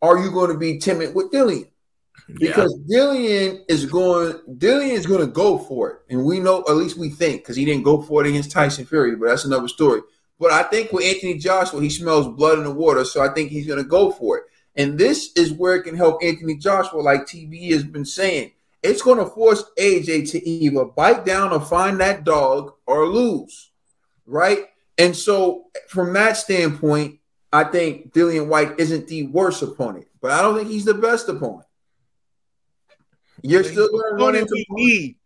Are you going to be timid with Dillian? Because Dillian is going, Dillian is going to go for it, and we know at least we think because he didn't go for it against Tyson Fury, but that's another story. But I think with Anthony Joshua, he smells blood in the water, so I think he's going to go for it. And this is where it can help Anthony Joshua, like TB has been saying. It's going to force AJ to either bite down or find that dog or lose, right? And so, from that standpoint, I think Dillian Whyte isn't the worst opponent, but I don't think he's the best opponent. You're still going to run into need.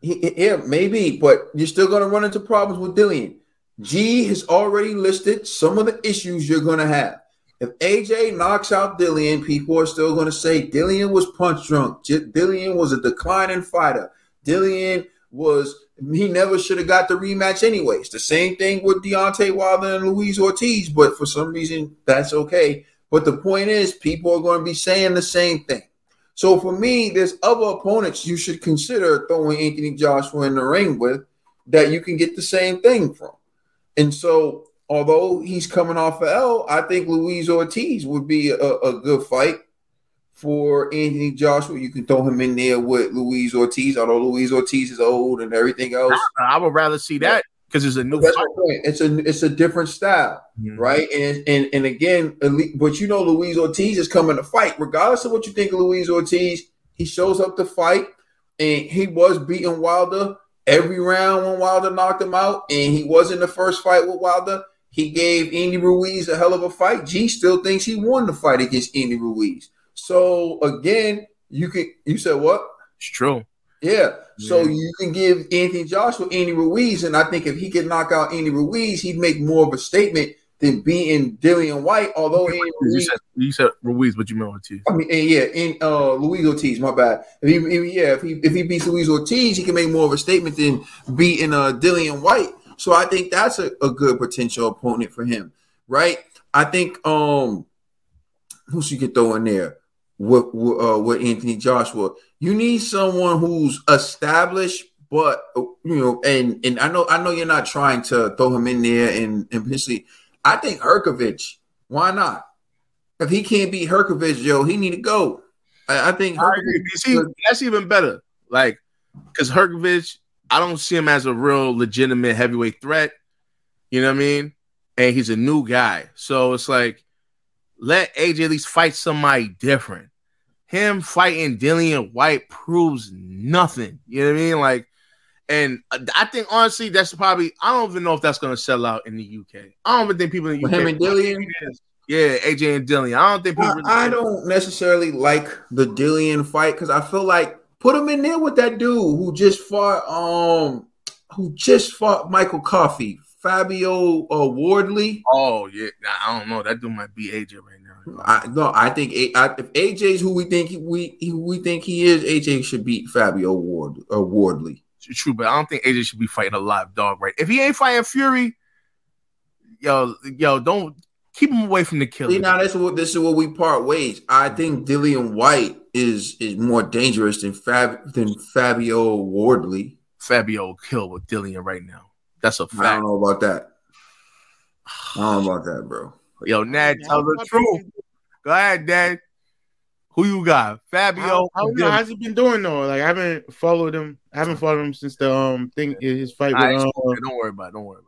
yeah, maybe, but you're still going to run into problems with Dillian. G has already listed some of the issues you're going to have. If AJ knocks out Dillian, people are still going to say Dillian was punch drunk. Dillian was a declining fighter. Dillian was he never should have got the rematch anyways. The same thing with Deontay Wilder and Luis Ortiz, but for some reason that's okay. But the point is, people are going to be saying the same thing. So for me, there's other opponents you should consider throwing Anthony Joshua in the ring with that you can get the same thing from. And so, although he's coming off of L, I think Luis Ortiz would be a, a good fight for Anthony Joshua. You can throw him in there with Luis Ortiz, although Luis Ortiz is old and everything else. I would rather see that because it's a new That's fight. point. It's a it's a different style Mhm. right? And and and again, elite- but you know, Luis Ortiz is coming to fight, regardless of what you think of Luis Ortiz. He shows up to fight, and he was beating Wilder every round when Wilder knocked him out, and he was in the first fight with Wilder. He gave Andy Ruiz a hell of a fight. G still thinks he won the fight against Andy Ruiz. So again, you can you said what? It's true. Yeah. So you can give Anthony Joshua Andy Ruiz, and I think if he could knock out Andy Ruiz, he'd make more of a statement than beating Dillian Whyte. Although Andy You Ruiz, said you said Ruiz, but you meant Ortiz. I mean, and yeah, in uh, Luis Ortiz, my bad. If he, if, yeah, if he if he beats Luis Ortiz, he can make more of a statement than beating uh, Dillian Whyte. So I think that's a, a good potential opponent for him, right? I think um who should get throw in there with uh, with Anthony Joshua. You need someone who's established, but you know, and and I know I know you're not trying to throw him in there and and potentially. I think Hrgovic. Why not? If he can't beat Hrgovic, Joe, he need to go. I, I think I agree. See, that's even better. Like, because Hrgovic, I don't see him as a real legitimate heavyweight threat. You know what I mean? And he's a new guy. So it's like, let AJ at least fight somebody different. Him fighting Dillian Whyte proves nothing. You know what I mean? Like, and I think honestly, that's probably I don't even know if that's gonna sell out in the UK. I don't even think people in the UK. Him and Dillian. Yeah, AJ and Dillian. I don't think people. I, really I don't necessarily like the Dillian fight because I feel like put him in there with that dude who just fought um who just fought Michael Coffie, Fabio uh, Wardley. Oh yeah, I don't know. That dude might be AJ right now. I no, I think I, if AJ's who we think we who we think he is, AJ should beat Fabio Ward or uh, Wardley. True, but I don't think AJ should be fighting a live dog, right? If he ain't fighting Fury, yo, yo, don't keep him away from the killer. See, now this is what this is what we part ways. I think Dillian Whyte is is more dangerous than Fab than Fabio Wardley. Fabio will kill with Dillian right now. That's a fact. I don't know about that. I don't know about that, bro. Yo, Nad, tell the truth. Go ahead, Dad. Who you got? Fabio. I, I know. How's he been doing though? Like I haven't followed him. I haven't followed him since the um thing his fight with. Right, um, don't worry about. It, don't worry about. It.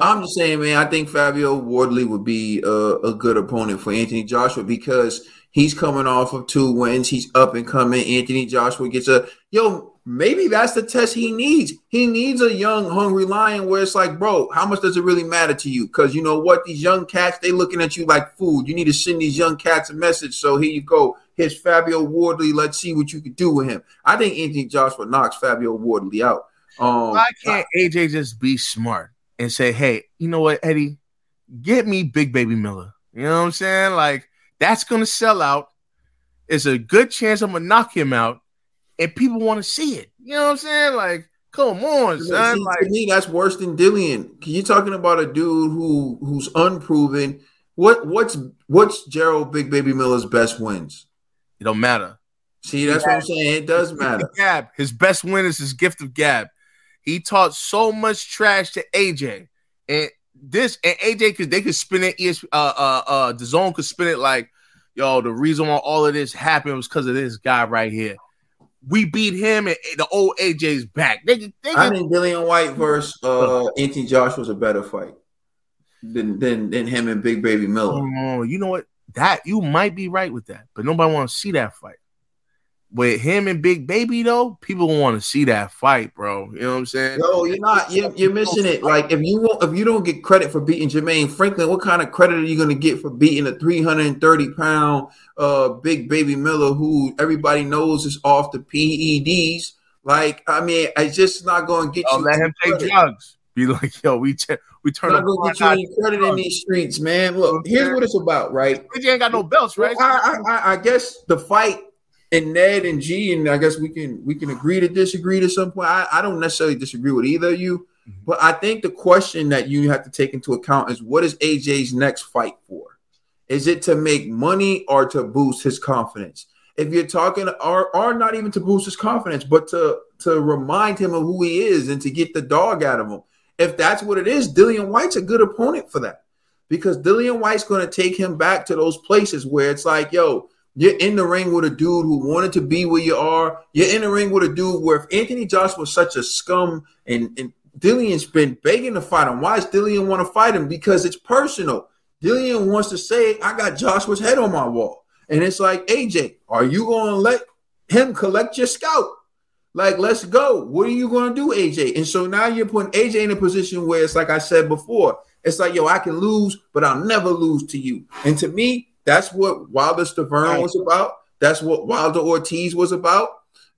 I'm just saying, man. I think Fabio Wardley would be a, a good opponent for Anthony Joshua because he's coming off of two wins. He's up and coming. Anthony Joshua gets a yo maybe that's the test he needs. He needs a young, hungry lion where it's like, bro, how much does it really matter to you? Because you know what? These young cats, they looking at you like food. You need to send these young cats a message. So here you go. Here's Fabio Wardley. Let's see what you can do with him. I think Anthony Joshua knocks Fabio Wardley out. Um, Why can't AJ just be smart and say, hey, you know what, Eddie? Get me Big Baby Miller. You know what I'm saying? Like, that's going to sell out. It's a good chance I'm going to knock him out and people want to see it. You know what I'm saying? Like, come on, son. See, like, to me, that's worse than Dillian. You're talking about a dude who who's unproven. What what's what's Jarrell Big Baby Miller's best wins? It don't matter. See, that's what I'm saying. It does matter. Gab, his best win is his gift of gab. He taught so much trash to AJ, and this and AJ could they could spin it. ES, uh, uh, uh, DAZN could spin it like, yo, the reason why all of this happened was because of this guy right here we beat him and the old AJ's back. They, they I think Dillian Whyte versus uh, Anthony Josh was a better fight than than than him and Big Baby Miller. Oh, you know what? That you might be right with that, but nobody want to see that fight. With him and Big Baby though, people want to see that fight, bro. You know what I'm saying? No, you're not. You're, you're missing it. Like if you won't, if you don't get credit for beating Jermaine Franklin, what kind of credit are you going to get for beating a 330 pound uh Big Baby Miller, who everybody knows is off the PEDs? Like, I mean, it's just not going to get I'll you. Let him take drugs. Be like, yo, we t- we turn. Not gonna get you any credit in these streets, man. Look, here's what it's about, right? AJ ain't got no belts, right? I, I, I guess the fight and Ned and G, and I guess we can we can agree to disagree to some point. I, I don't necessarily disagree with either of you, mm-hmm. but I think the question that you have to take into account is what is AJ's next fight for? Is it to make money or to boost his confidence? If you're talking or or not even to boost his confidence, but to to remind him of who he is and to get the dog out of him. If that's what it is, Dillian Whyte's a good opponent for that. Because Dillian Whyte's going to take him back to those places where it's like, yo, you're in the ring with a dude who wanted to be where you are. You're in the ring with a dude where if Anthony Joshua was such a scum and, and Dillian's been begging to fight him. Why does Dillian want to fight him? Because it's personal. Dillian wants to say, I got Joshua's head on my wall. And it's like, AJ, are you going to let him collect your scout? Like, let's go. What are you going to do, AJ? And so now you're putting AJ in a position where it's like I said before, it's like, yo, I can lose, but I'll never lose to you. And to me, that's what Wilder right. was about. That's what Wilder Ortiz was about.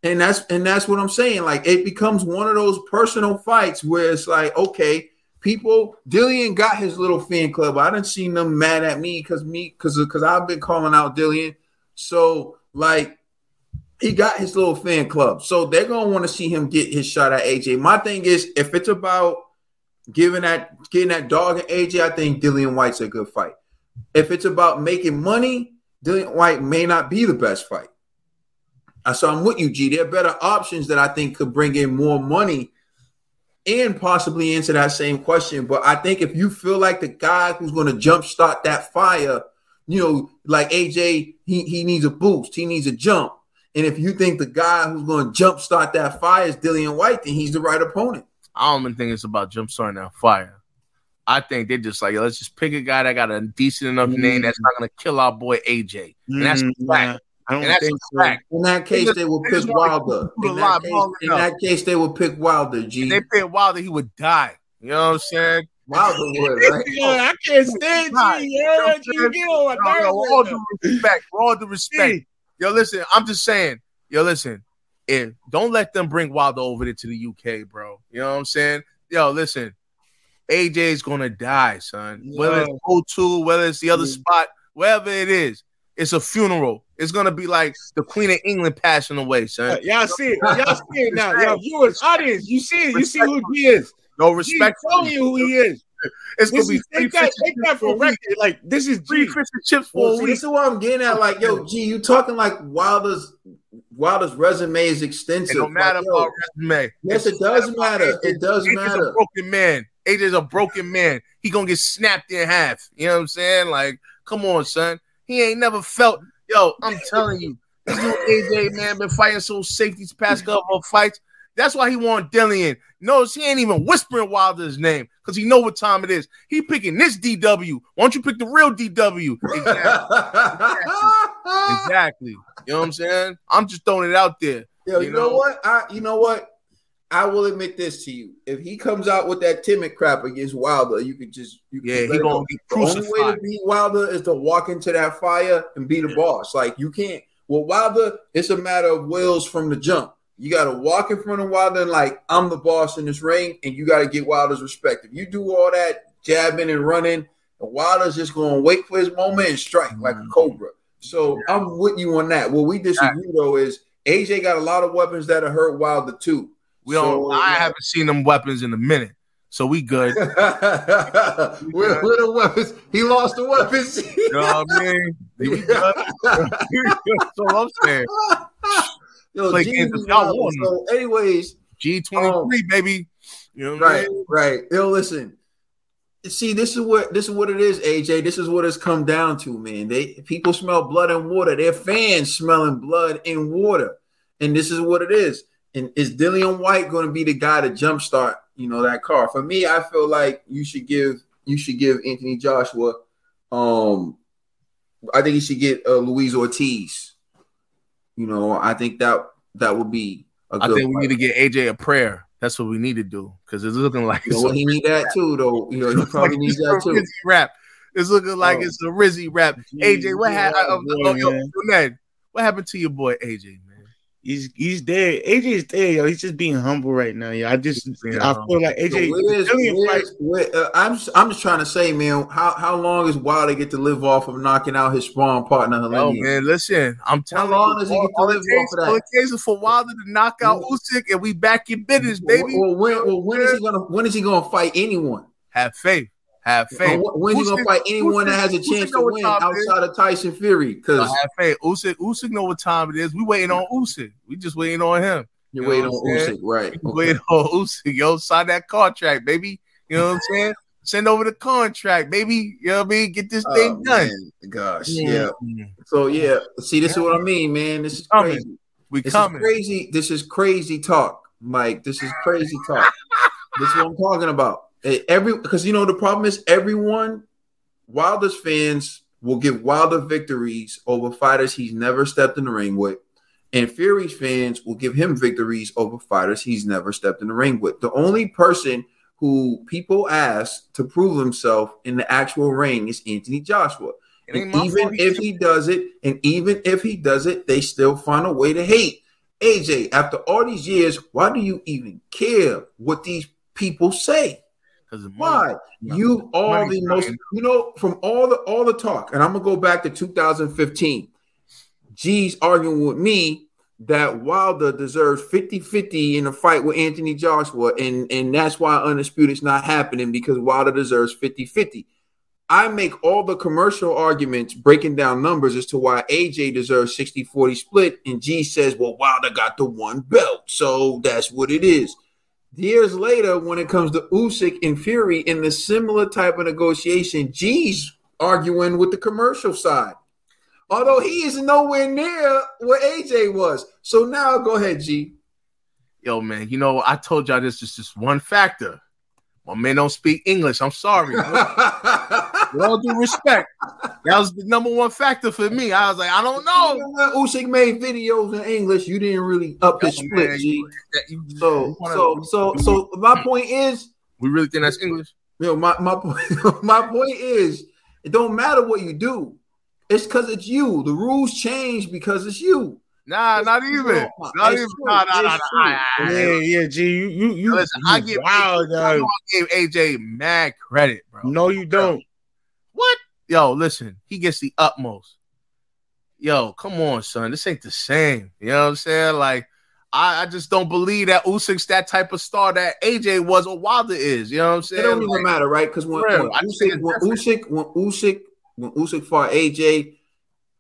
And that's and that's what I'm saying. Like it becomes one of those personal fights where it's like, okay, people, Dillian got his little fan club. I didn't see them mad at me because me because because I've been calling out Dillian. So like he got his little fan club. So they're gonna want to see him get his shot at AJ. My thing is if it's about giving that getting that dog and AJ, I think Dillian Whyte's a good fight. If it's about making money, Dillian Whyte may not be the best fight. I so I'm with you, G. There are better options that I think could bring in more money and possibly answer that same question. But I think if you feel like the guy who's going to jumpstart that fire, you know, like AJ, he, he needs a boost, he needs a jump. And if you think the guy who's going to jumpstart that fire is Dillian Whyte, then he's the right opponent. I don't even think it's about jumpstarting that fire. I think they're just like let's just pick a guy that got a decent enough mm. name that's not gonna kill our boy AJ. And that's mm, fact. I don't and that's think so. Fact. In that case, they will pick Wilder. In that, case, in that case, they will pick Wilder. G. If they pick Wilder, he would die. You know what I'm saying? Wilder would. Right? I can't stand G. Yeah, G. Get on my nerves. All due respect. All due respect. Yo, listen. I'm just saying. Yo, listen. And don't let them bring Wilder over there to the UK, bro. You know what I'm saying? Yo, listen. AJ's gonna die, son. Whether it's O2, whether it's the other mm. spot, wherever it is, it's a funeral. It's gonna be like the Queen of England passing away, son. Uh, y'all see it. Y'all see it now. Y'all viewers, audience, you see it. You see who he is. No respect. He's telling you who he is. It's this gonna be take that, take that for record. Like this is three fish and chips for well, see, This is what I'm getting at. Like, yo, G, you talking like Wilder's Wilder's resume is extensive. It don't matter like, about resume. Yes, it does matter. It does matter. A broken man. AJ's a broken man. He gonna get snapped in half. You know what I'm saying? Like, come on, son. He ain't never felt. Yo, I'm telling you, this new AJ man been fighting so safeties past couple of fights. That's why he want Dillian. Notice he ain't even whispering Wilder's name because he know what time it is. He picking this DW. Why don't you pick the real DW? Exactly. exactly. You know what I'm saying? I'm just throwing it out there. Yo, you, you know? know what? I you know what? I will admit this to you. If he comes out with that timid crap against Wilder, you could just you yeah, he gonna be crucified. The only way to beat Wilder is to walk into that fire and be the boss. Like you can't. Well, Wilder, it's a matter of wills from the jump. You got to walk in front of Wilder and like I'm the boss in this ring, and you got to get Wilder's respect. If you do all that jabbing and running, and Wilder's just going to wait for his moment and strike mm-hmm. like a cobra. So I'm with you on that. What we disagree though is AJ got a lot of weapons that hurt Wilder too. We don't. I haven't seen them weapons in a minute, so we good. we where, where the weapons? He lost the weapons. you know what I mean? That's all I'm saying. Yo, y'all So, anyways, G twenty three, um, baby. You know right, I mean? right. Yo, listen. See, this is what this is what it is, AJ. This is what it's come down to, man. They people smell blood and water. Their fans smelling blood and water, and this is what it is. And is Dillian Whyte going to be the guy to jumpstart, you know, that car? For me, I feel like you should give you should give Anthony Joshua. Um, I think you should get uh, Luis Ortiz. You know, I think that that would be. A good idea. I think we need to get AJ a prayer. That's what we need to do because it's looking like you know, he need that too, though. You know, he probably needs that too. Rap. It's looking like oh. it's a Rizzy rap. AJ, what happened? Uh, oh, what happened to your boy AJ? He's he's there. AJ's there, yo. He's just being humble right now, yo. I just yeah. I feel like AJ. So where's, where's, uh, I'm just, I'm just trying to say, man. How how long is Wilder get to live off of knocking out his spawn partner? Oh man, listen. I'm telling how long you, does he get to live off of that? All it takes is for Wilder to knock out Usyk, and we back in business, baby. Well, when, well, when is he gonna when is he gonna fight anyone? Have faith. Have faith. When's he gonna fight anyone that has a chance to win outside of Tyson Fury? Because have faith. Usyk, Usyk know what time it is. We waiting on Usyk. We just waiting on him. You're you waiting on Usyk, right? Okay. Waiting on Usyk. Yo, sign that contract, baby. You know what I'm saying? Send over the contract, baby. You know what I mean? Get this thing oh, done. Man. Gosh, yeah. yeah. Mm-hmm. So yeah, see, this is what I mean, man. This is coming. crazy. We this coming. Is crazy. This is crazy talk, Mike. This is crazy talk. this is what I'm talking about. Eh, every because you know the problem is everyone, Wilder's fans will give Wilder victories over fighters he's never stepped in the ring with, and Fury's fans will give him victories over fighters he's never stepped in the ring with. The only person who people ask to prove himself in the actual ring is Anthony Joshua. And even if he does it, and even if he does it, they still find a way to hate. AJ, after all these years, why do you even care what these people say? Because why you all the most you know from all the all the talk, and I'm gonna go back to 2015. G's arguing with me that Wilder deserves 50-50 in a fight with Anthony Joshua, and, and that's why Undisputed is not happening because Wilder deserves 50-50. I make all the commercial arguments breaking down numbers as to why AJ deserves 60-40 split, and G says, well, Wilder got the one belt, so that's what it is. Years later, when it comes to Usyk and Fury in the similar type of negotiation, G's arguing with the commercial side. Although he is nowhere near where AJ was. So now go ahead, G. Yo, man, you know, I told y'all this is just one factor. My man don't speak English. I'm sorry. With all due respect, that was the number one factor for me. I was like, I don't know. When Usyk made videos in English, you didn't really up his Yo, split, man, G. you- that- you- So, wanna- so, so, so my point is, we really think that's English. you know, my my point, my point is, it don't matter what you do. It's because it's you. The rules change because it's you. Nah, not even. Not It's even. true. Nah, nah, nah, nah. Ah, Yeah, yeah, G. You, you, you. Listen, you I give wow, AJ, I dog. I gave AJ mad credit, bro. No, you don't. Yo, listen, he gets the utmost. Yo, come on, son. This ain't the same. You know what I'm saying? Like, I, I just don't believe that Usyk's that type of star that AJ was or Wilder is. You know what I'm saying? It don't even Like, matter, right? Because when, Real. when, I just think Usyk, when Usyk, when Usyk, when Usyk fought AJ,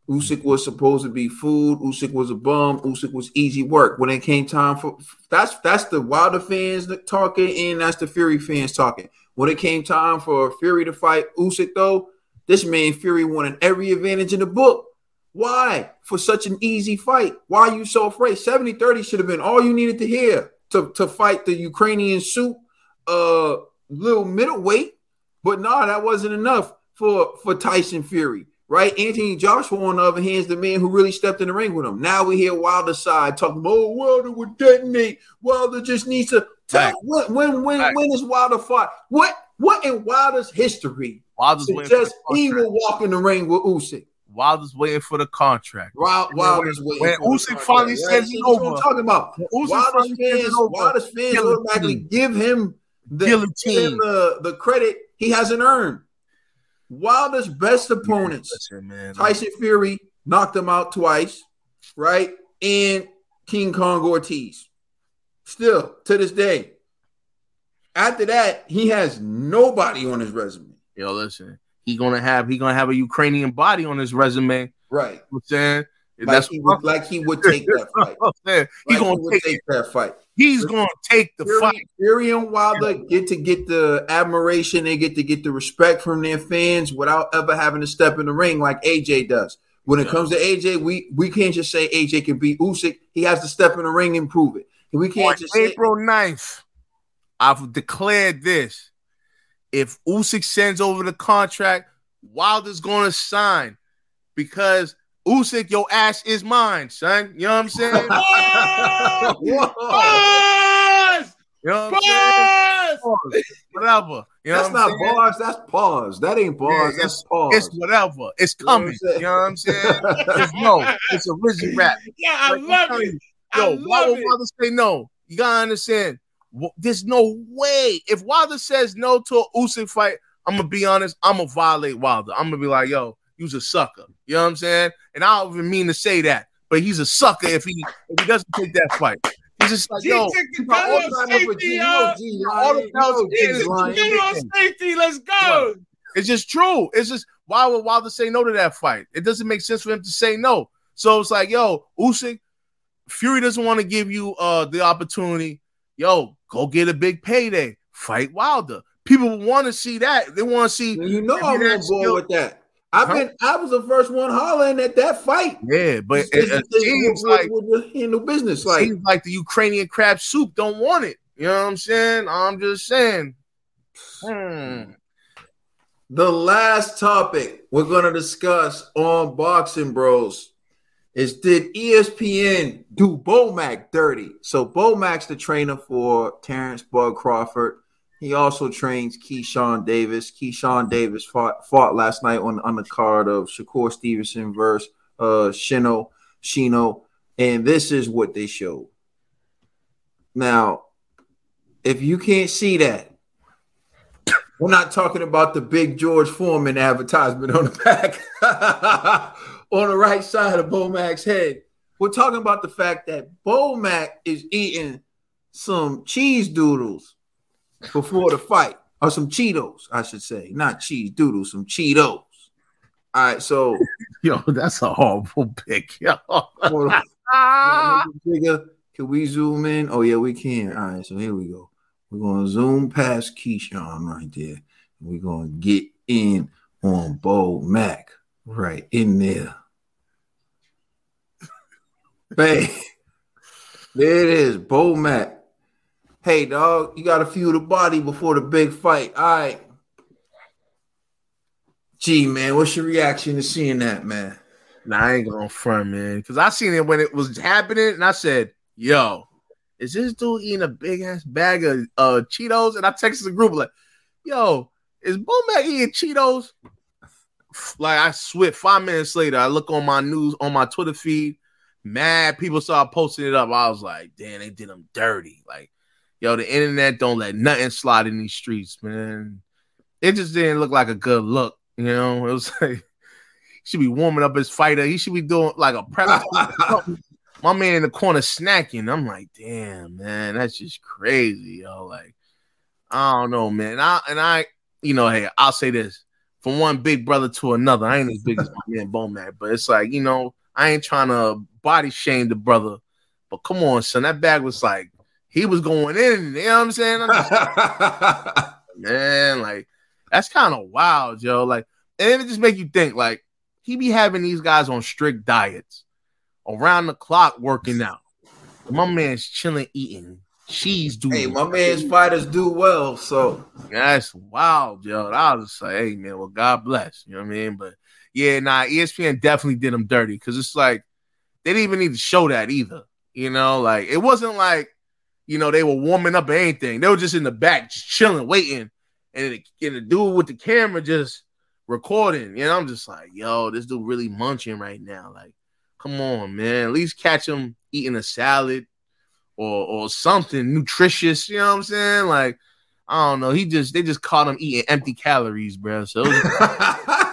Usyk was supposed to be food. Usyk was a bum. Usyk was easy work. When it came time for that's that's the Wilder fans talking, and that's the Fury fans talking. When it came time for Fury to fight Usyk, though, this man Fury wanted every advantage in the book. Why? For such an easy fight. Why are you so afraid? 70-30 should have been all you needed to hear to, to fight the Ukrainian soup uh little middleweight. But no, that wasn't enough for for Tyson Fury, right? Anthony Joshua, on the other hand, is the man who really stepped in the ring with him. Now we hear Wilder side talking, oh, Wilder would detonate. Wilder just needs to tell when when when, when is Wilder fought? What what in Wilder's history Wilder's waiting, for suggests the he will walk in the ring with Usyk? Wilder's waiting for the contract. Wild, Wilder's waiting. when for Usyk finally right? sends See, it that's what. I'm talking about. Wilder's fans, Wilder's fans automatically give him the, give him the, the credit he hasn't earned. Wilder's best opponents, Listen, man. Tyson Fury knocked him out twice, right? And King Kong Ortiz. Still to this day. After that, he has nobody on his resume. Yo, listen. He gonna have he gonna have a Ukrainian body on his resume. Right. You know what I'm saying Like that's he would like he would take that fight. I'm. He gonna take, take that fight. He's gonna take the Fury, fight. Fury and Wilder get to get the admiration, they get to get the respect from their fans without ever having to step in the ring like AJ does. When it Yeah. comes to AJ, we we can't just say AJ can beat Usyk. He has to step in the ring and prove it. And we can't just say April 9th, I've declared this. If Usyk sends over the contract, Wilder's gonna sign because Usyk, your ass is mine, son. You know what I'm saying? Whoa. Pause! You know what I'm saying? Pause! Whatever. You know That's what I'm not saying? bars, that's pause. That ain't bars, Yeah, that's pause. It's whatever. It's You know what I'm coming. You know what I'm saying? It's no. It's a Rizzy rap. Yeah, I Like, love it. you, I Yo, love why would it. Wilder say no? You gotta understand. There's no way. If Wilder says no to a Usyk fight, I'm gonna be honest. I'm gonna violate Wilder. I'm gonna be like, yo, you's a sucker. You know what I'm saying? And I don't even mean to say that, but he's a sucker if he if he doesn't take that fight. He's just like, yo, took the You got all the on time for G. safety, You know yo. G all the lying. You know bells G's is- lying. Gun on safety. Let's go. It's just true. It's just why would Wilder say no to that fight? It doesn't make sense for him to say no. So it's like, yo, Usyk, Fury doesn't want to give you uh the opportunity. Yo, go get a big payday. Fight Wilder. People want to see that. They want to see. You know I'm on board with that. I've Huh? been I was the first one hollering at that fight. Yeah, but it, it seems like would- would handle business like seems like the Ukrainian crab soup don't want it. You know what I'm saying? I'm just saying. Hmm. The last topic we're going to discuss on Boxing Bros is did ESPN do Bomac dirty? So Bomac's the trainer for Terrence Bud Crawford. He also trains Keyshawn Davis. Keyshawn Davis fought, fought last night on, on the card of Shakur Stevenson versus uh, Shino, Shino. And this is what they showed. Now, if you can't see that, we're not talking about the big George Foreman advertisement on the back, on the right side of Bomac's head. We're talking about the fact that Bomac is eating some cheese doodles before the fight, or some Cheetos, I should say, not cheese doodles, some Cheetos. All right, so Yo, that's a horrible pick. Yo. hold on. Ah. Nigga, Can we zoom in? Oh yeah, we can. All right, so here we go. We're gonna zoom past Keyshawn right there. We're gonna get in on Bomac right in there. Bang. There it is, Bomac. Hey dog, you gotta feel the body before the big fight. All right. Gee, man, what's your reaction to seeing that, man? Nah, I ain't going front, man. Because I seen it when it was happening, and I said, "Yo, is this dude eating a big ass bag of uh, Cheetos?" And I texted the group like, "Yo, is Bo Mac eating Cheetos?" Like I swear, five minutes later, I look on my news on my Twitter feed. Mad people started posting it up. I was like, "Damn, they did him dirty." Like, yo, the internet don't let nothing slide in these streets, man. It just didn't look like a good look. You know, it was like he should be warming up his fighter. He should be doing like a prep. My man in the corner snacking. I'm like, damn, man, that's just crazy, yo. Like, I don't know, man. I and I, you know, hey, I'll say this from one big brother to another. I ain't as big as my man Bomac, but it's like, you know, I ain't trying to body shame the brother. But come on, son, that bag was like he was going in. You know what I'm saying? I'm just man, like that's kind of wild, yo. Like, and it just make you think, like, he be having these guys on strict diets, around the clock working out. My man's chilling, eating cheese. Dude, hey, my man's fighters do well, so that's wild, yo. I was just like, hey, man, well, God bless. You know what I mean? But yeah, nah, ESPN definitely did him dirty because it's like they didn't even need to show that either. You know, like it wasn't like you know they were warming up or anything. They were just in the back, just chilling, waiting, and the, and the dude with the camera just recording. Know, I'm just like, yo, this dude really munching right now. Like, come on, man. At least catch him eating a salad or or something nutritious. You know what I'm saying? Like, I don't know. He just they just caught him eating empty calories, bro. So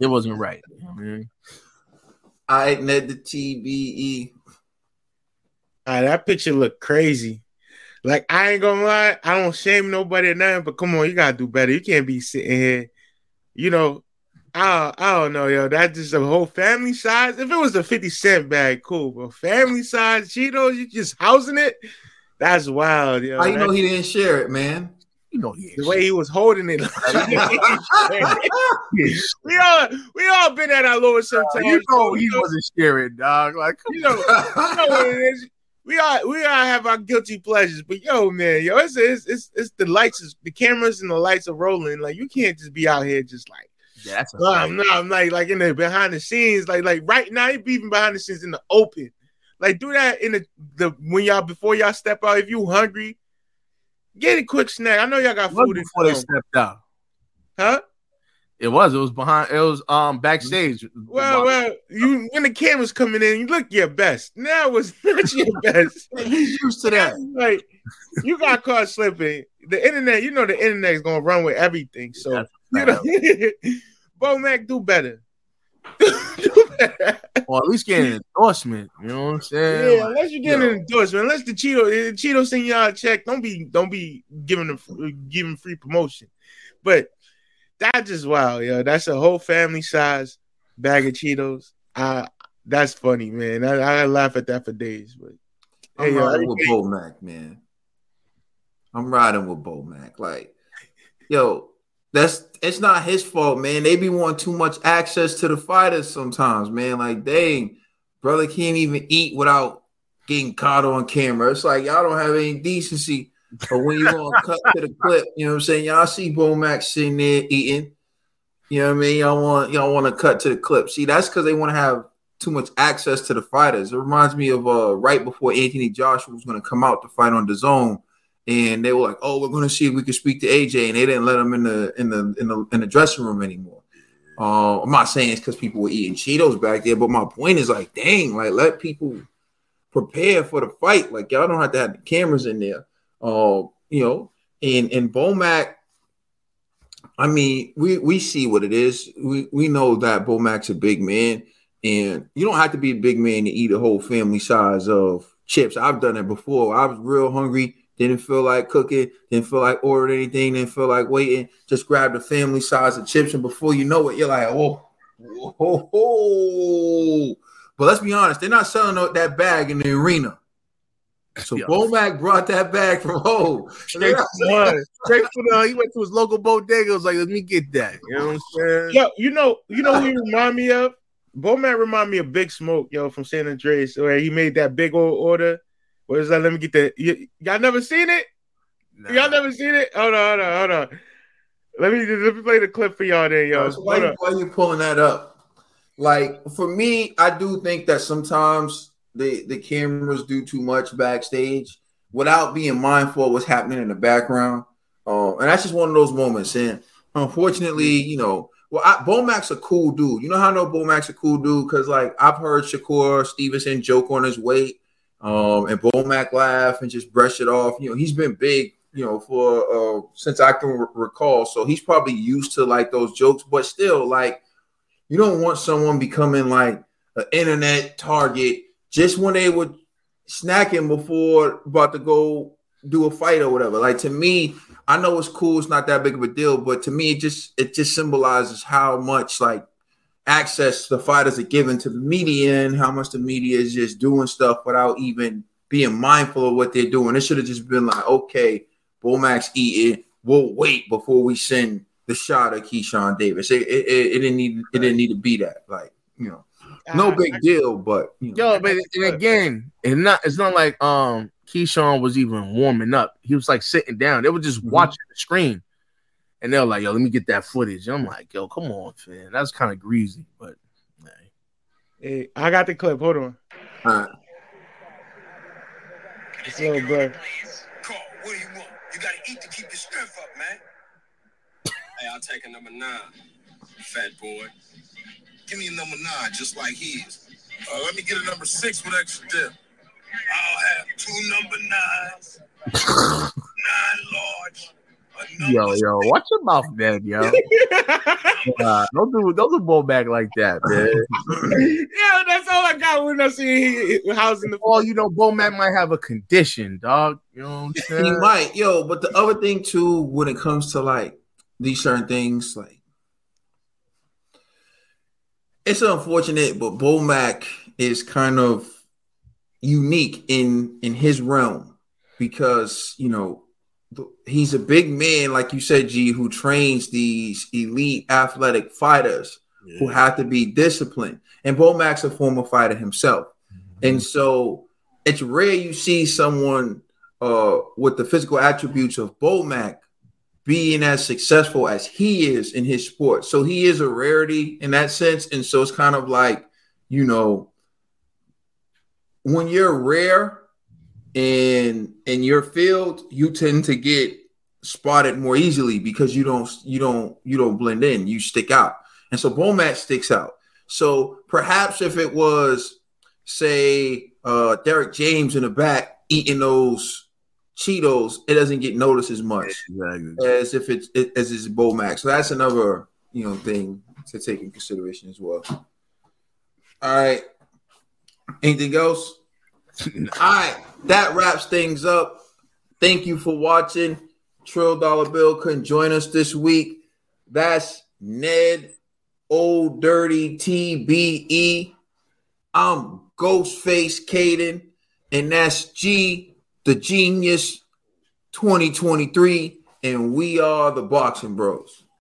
it, was, it wasn't right. You know I mean? I Ned the TBE. Ah, that picture looked crazy. Like I ain't gonna lie, I don't shame nobody or nothing, but come on, you gotta do better. You can't be sitting here, you know. I I don't know, yo. That's just a whole family size. If it was a 50 cent bag, cool, but family size Cheetos, you just housing it. That's wild, yo. How you know he didn't share it, man? You know he the way he was holding it. we all we all been at our lowest sometimes. you know he wasn't sharing, dog. Like, you know, you know what it is. We all we all have our guilty pleasures, but yo, man, yo, it's it's it's, it's the lights, is, the cameras and the lights are rolling. Like you can't just be out here just like, yeah, that's no, I'm not. I'm like like in the behind the scenes, like like right now, you be even behind the scenes in the open. Like do that in the the when y'all before y'all step out. If you hungry, get a quick snack. I know y'all got food in before they stepped out. huh? It was. It was behind. It was um backstage. Well, well, you when the camera's coming in, you look your best. Now was not your best. He's used to that. like you got caught slipping. The internet, you know, the internet is gonna run with everything. So That's you know, Bomac, do better. do better. Or at least get an endorsement. You know what I'm saying? Yeah, unless you get an endorsement, unless the Cheeto, the Cheeto send y'all a check, don't be, don't be giving them, giving free promotion. But that's just wild, yo. That's a whole family size bag of Cheetos. Uh, that's funny, man. I, I laugh at that for days. But I'm Hey, yo, riding with Bo Mac, man. I'm riding with Bomac. Like, yo, that's it's not his fault, man. They be wanting too much access to the fighters sometimes, man. Like, dang, brother can't even eat without getting caught on camera. It's like y'all don't have any decency. But when you gonna cut to the clip, you know what I'm saying? Y'all see Bomac sitting there eating. You know what I mean? Y'all want y'all want to cut to the clip. See, that's because they want to have too much access to the fighters. It reminds me of uh right before Anthony Joshua was going to come out to fight on DAZN, and they were like, "Oh, we're going to see if we can speak to AJ," and they didn't let him in the in the in the in the dressing room anymore. Uh, I'm not saying it's because people were eating Cheetos back there, but my point is like, dang, like let people prepare for the fight. Like y'all don't have to have the cameras in there. Uh, you know, and and Bomac. I mean, we we see what it is. We we know that Bomac's a big man. And you don't have to be a big man to eat a whole family size of chips. I've done it before. I was real hungry, didn't feel like cooking, didn't feel like ordering anything, didn't feel like waiting. Just grabbed a family size of chips, and before you know it, you're like, oh, oh, oh. But let's be honest, they're not selling that bag in the arena. So Yo. Bomac brought that bag from home. Straight from the, straight from the, he went to his local bodega. Was like, let me get that. You know what I'm saying? Yo, you know, you know who he remind me of? Bomac remind me of Big Smoke, yo, from San Andreas, where he made that big old order. Where is that? Let me get that. Y- y'all never seen it? Nah. Y'all never seen it? Hold on, hold on, hold on. Let me let me play the clip for y'all there, yo. So why, why are you pulling that up? Like for me, I do think that sometimes the the cameras do too much backstage without being mindful of what's happening in the background. Um, and that's just one of those moments. And unfortunately, you know, well, I, Bomac's a cool dude. You know how I know Bomac's a cool dude because like I've heard Shakur Stevenson joke on his weight, um, and Bomac laugh and just brush it off. You know, he's been big, you know, for uh since I can re- recall. So he's probably used to like those jokes, but still, like, you don't want someone becoming like an internet target just when they were snacking before about to go do a fight or whatever. Like to me, I know it's cool, it's not that big of a deal, but to me, it just it just symbolizes how much like access the fighters are given to the media and how much the media is just doing stuff without even being mindful of what they're doing. It should have just been like, okay, Bomac's eating. We'll wait before we send the shot of Keyshawn Davis. It, it, it, it didn't need it didn't need to be that. Like, you know no big deal, but you know. yo, but and again, it's not it's not like um Keyshawn was even warming up. He was like sitting down. They were just mm-hmm. watching the screen, and they're like, "Yo, let me get that footage." I'm like, "Yo, come on, man, that's kind of greasy." But hey. hey, I got the clip. Hold on. All right. It's little bro. Carl, what do you want? You gotta eat to keep your strength up, man. hey, I'll take a number nine, fat boy. Give me a number nine, just like his. Uh, let me get a number six with extra dip. I'll have two number nines, nine large. Yo, yo, watch your mouth, man, yo. uh, don't do don't do Bomac like that, man. yeah, that's all I got when I see housing the. Oh, you know, Bomac might have a condition, dog. You know what I'm saying? He might, yo. But the other thing too, when it comes to like these certain things, like it's unfortunate, but Bomac is kind of unique in in his realm because you know he's a big man, like you said, G, who trains these elite athletic fighters yeah. who have to be disciplined. And Bomac's a former fighter himself, mm-hmm. and so it's rare you see someone uh, with the physical attributes of Bomac being as successful as he is in his sport. So he is a rarity in that sense. And so it's kind of like, you know, when you're rare in in your field, you tend to get spotted more easily because you don't you don't you don't blend in, you stick out. And so Bomac sticks out. So perhaps if it was say uh Derrick James in the back eating those Cheetos, it doesn't get noticed as much exactly. as if it's it, as it's Bomac. So that's another you know thing to take in consideration as well. All right. Anything else? All right. That wraps things up. Thank you for watching. Trill Dollar Bill couldn't join us this week. That's Ned Old Dirty TBE. I'm Ghostface Caden, and that's G the Genius 2023, and we are the Boxing Bros.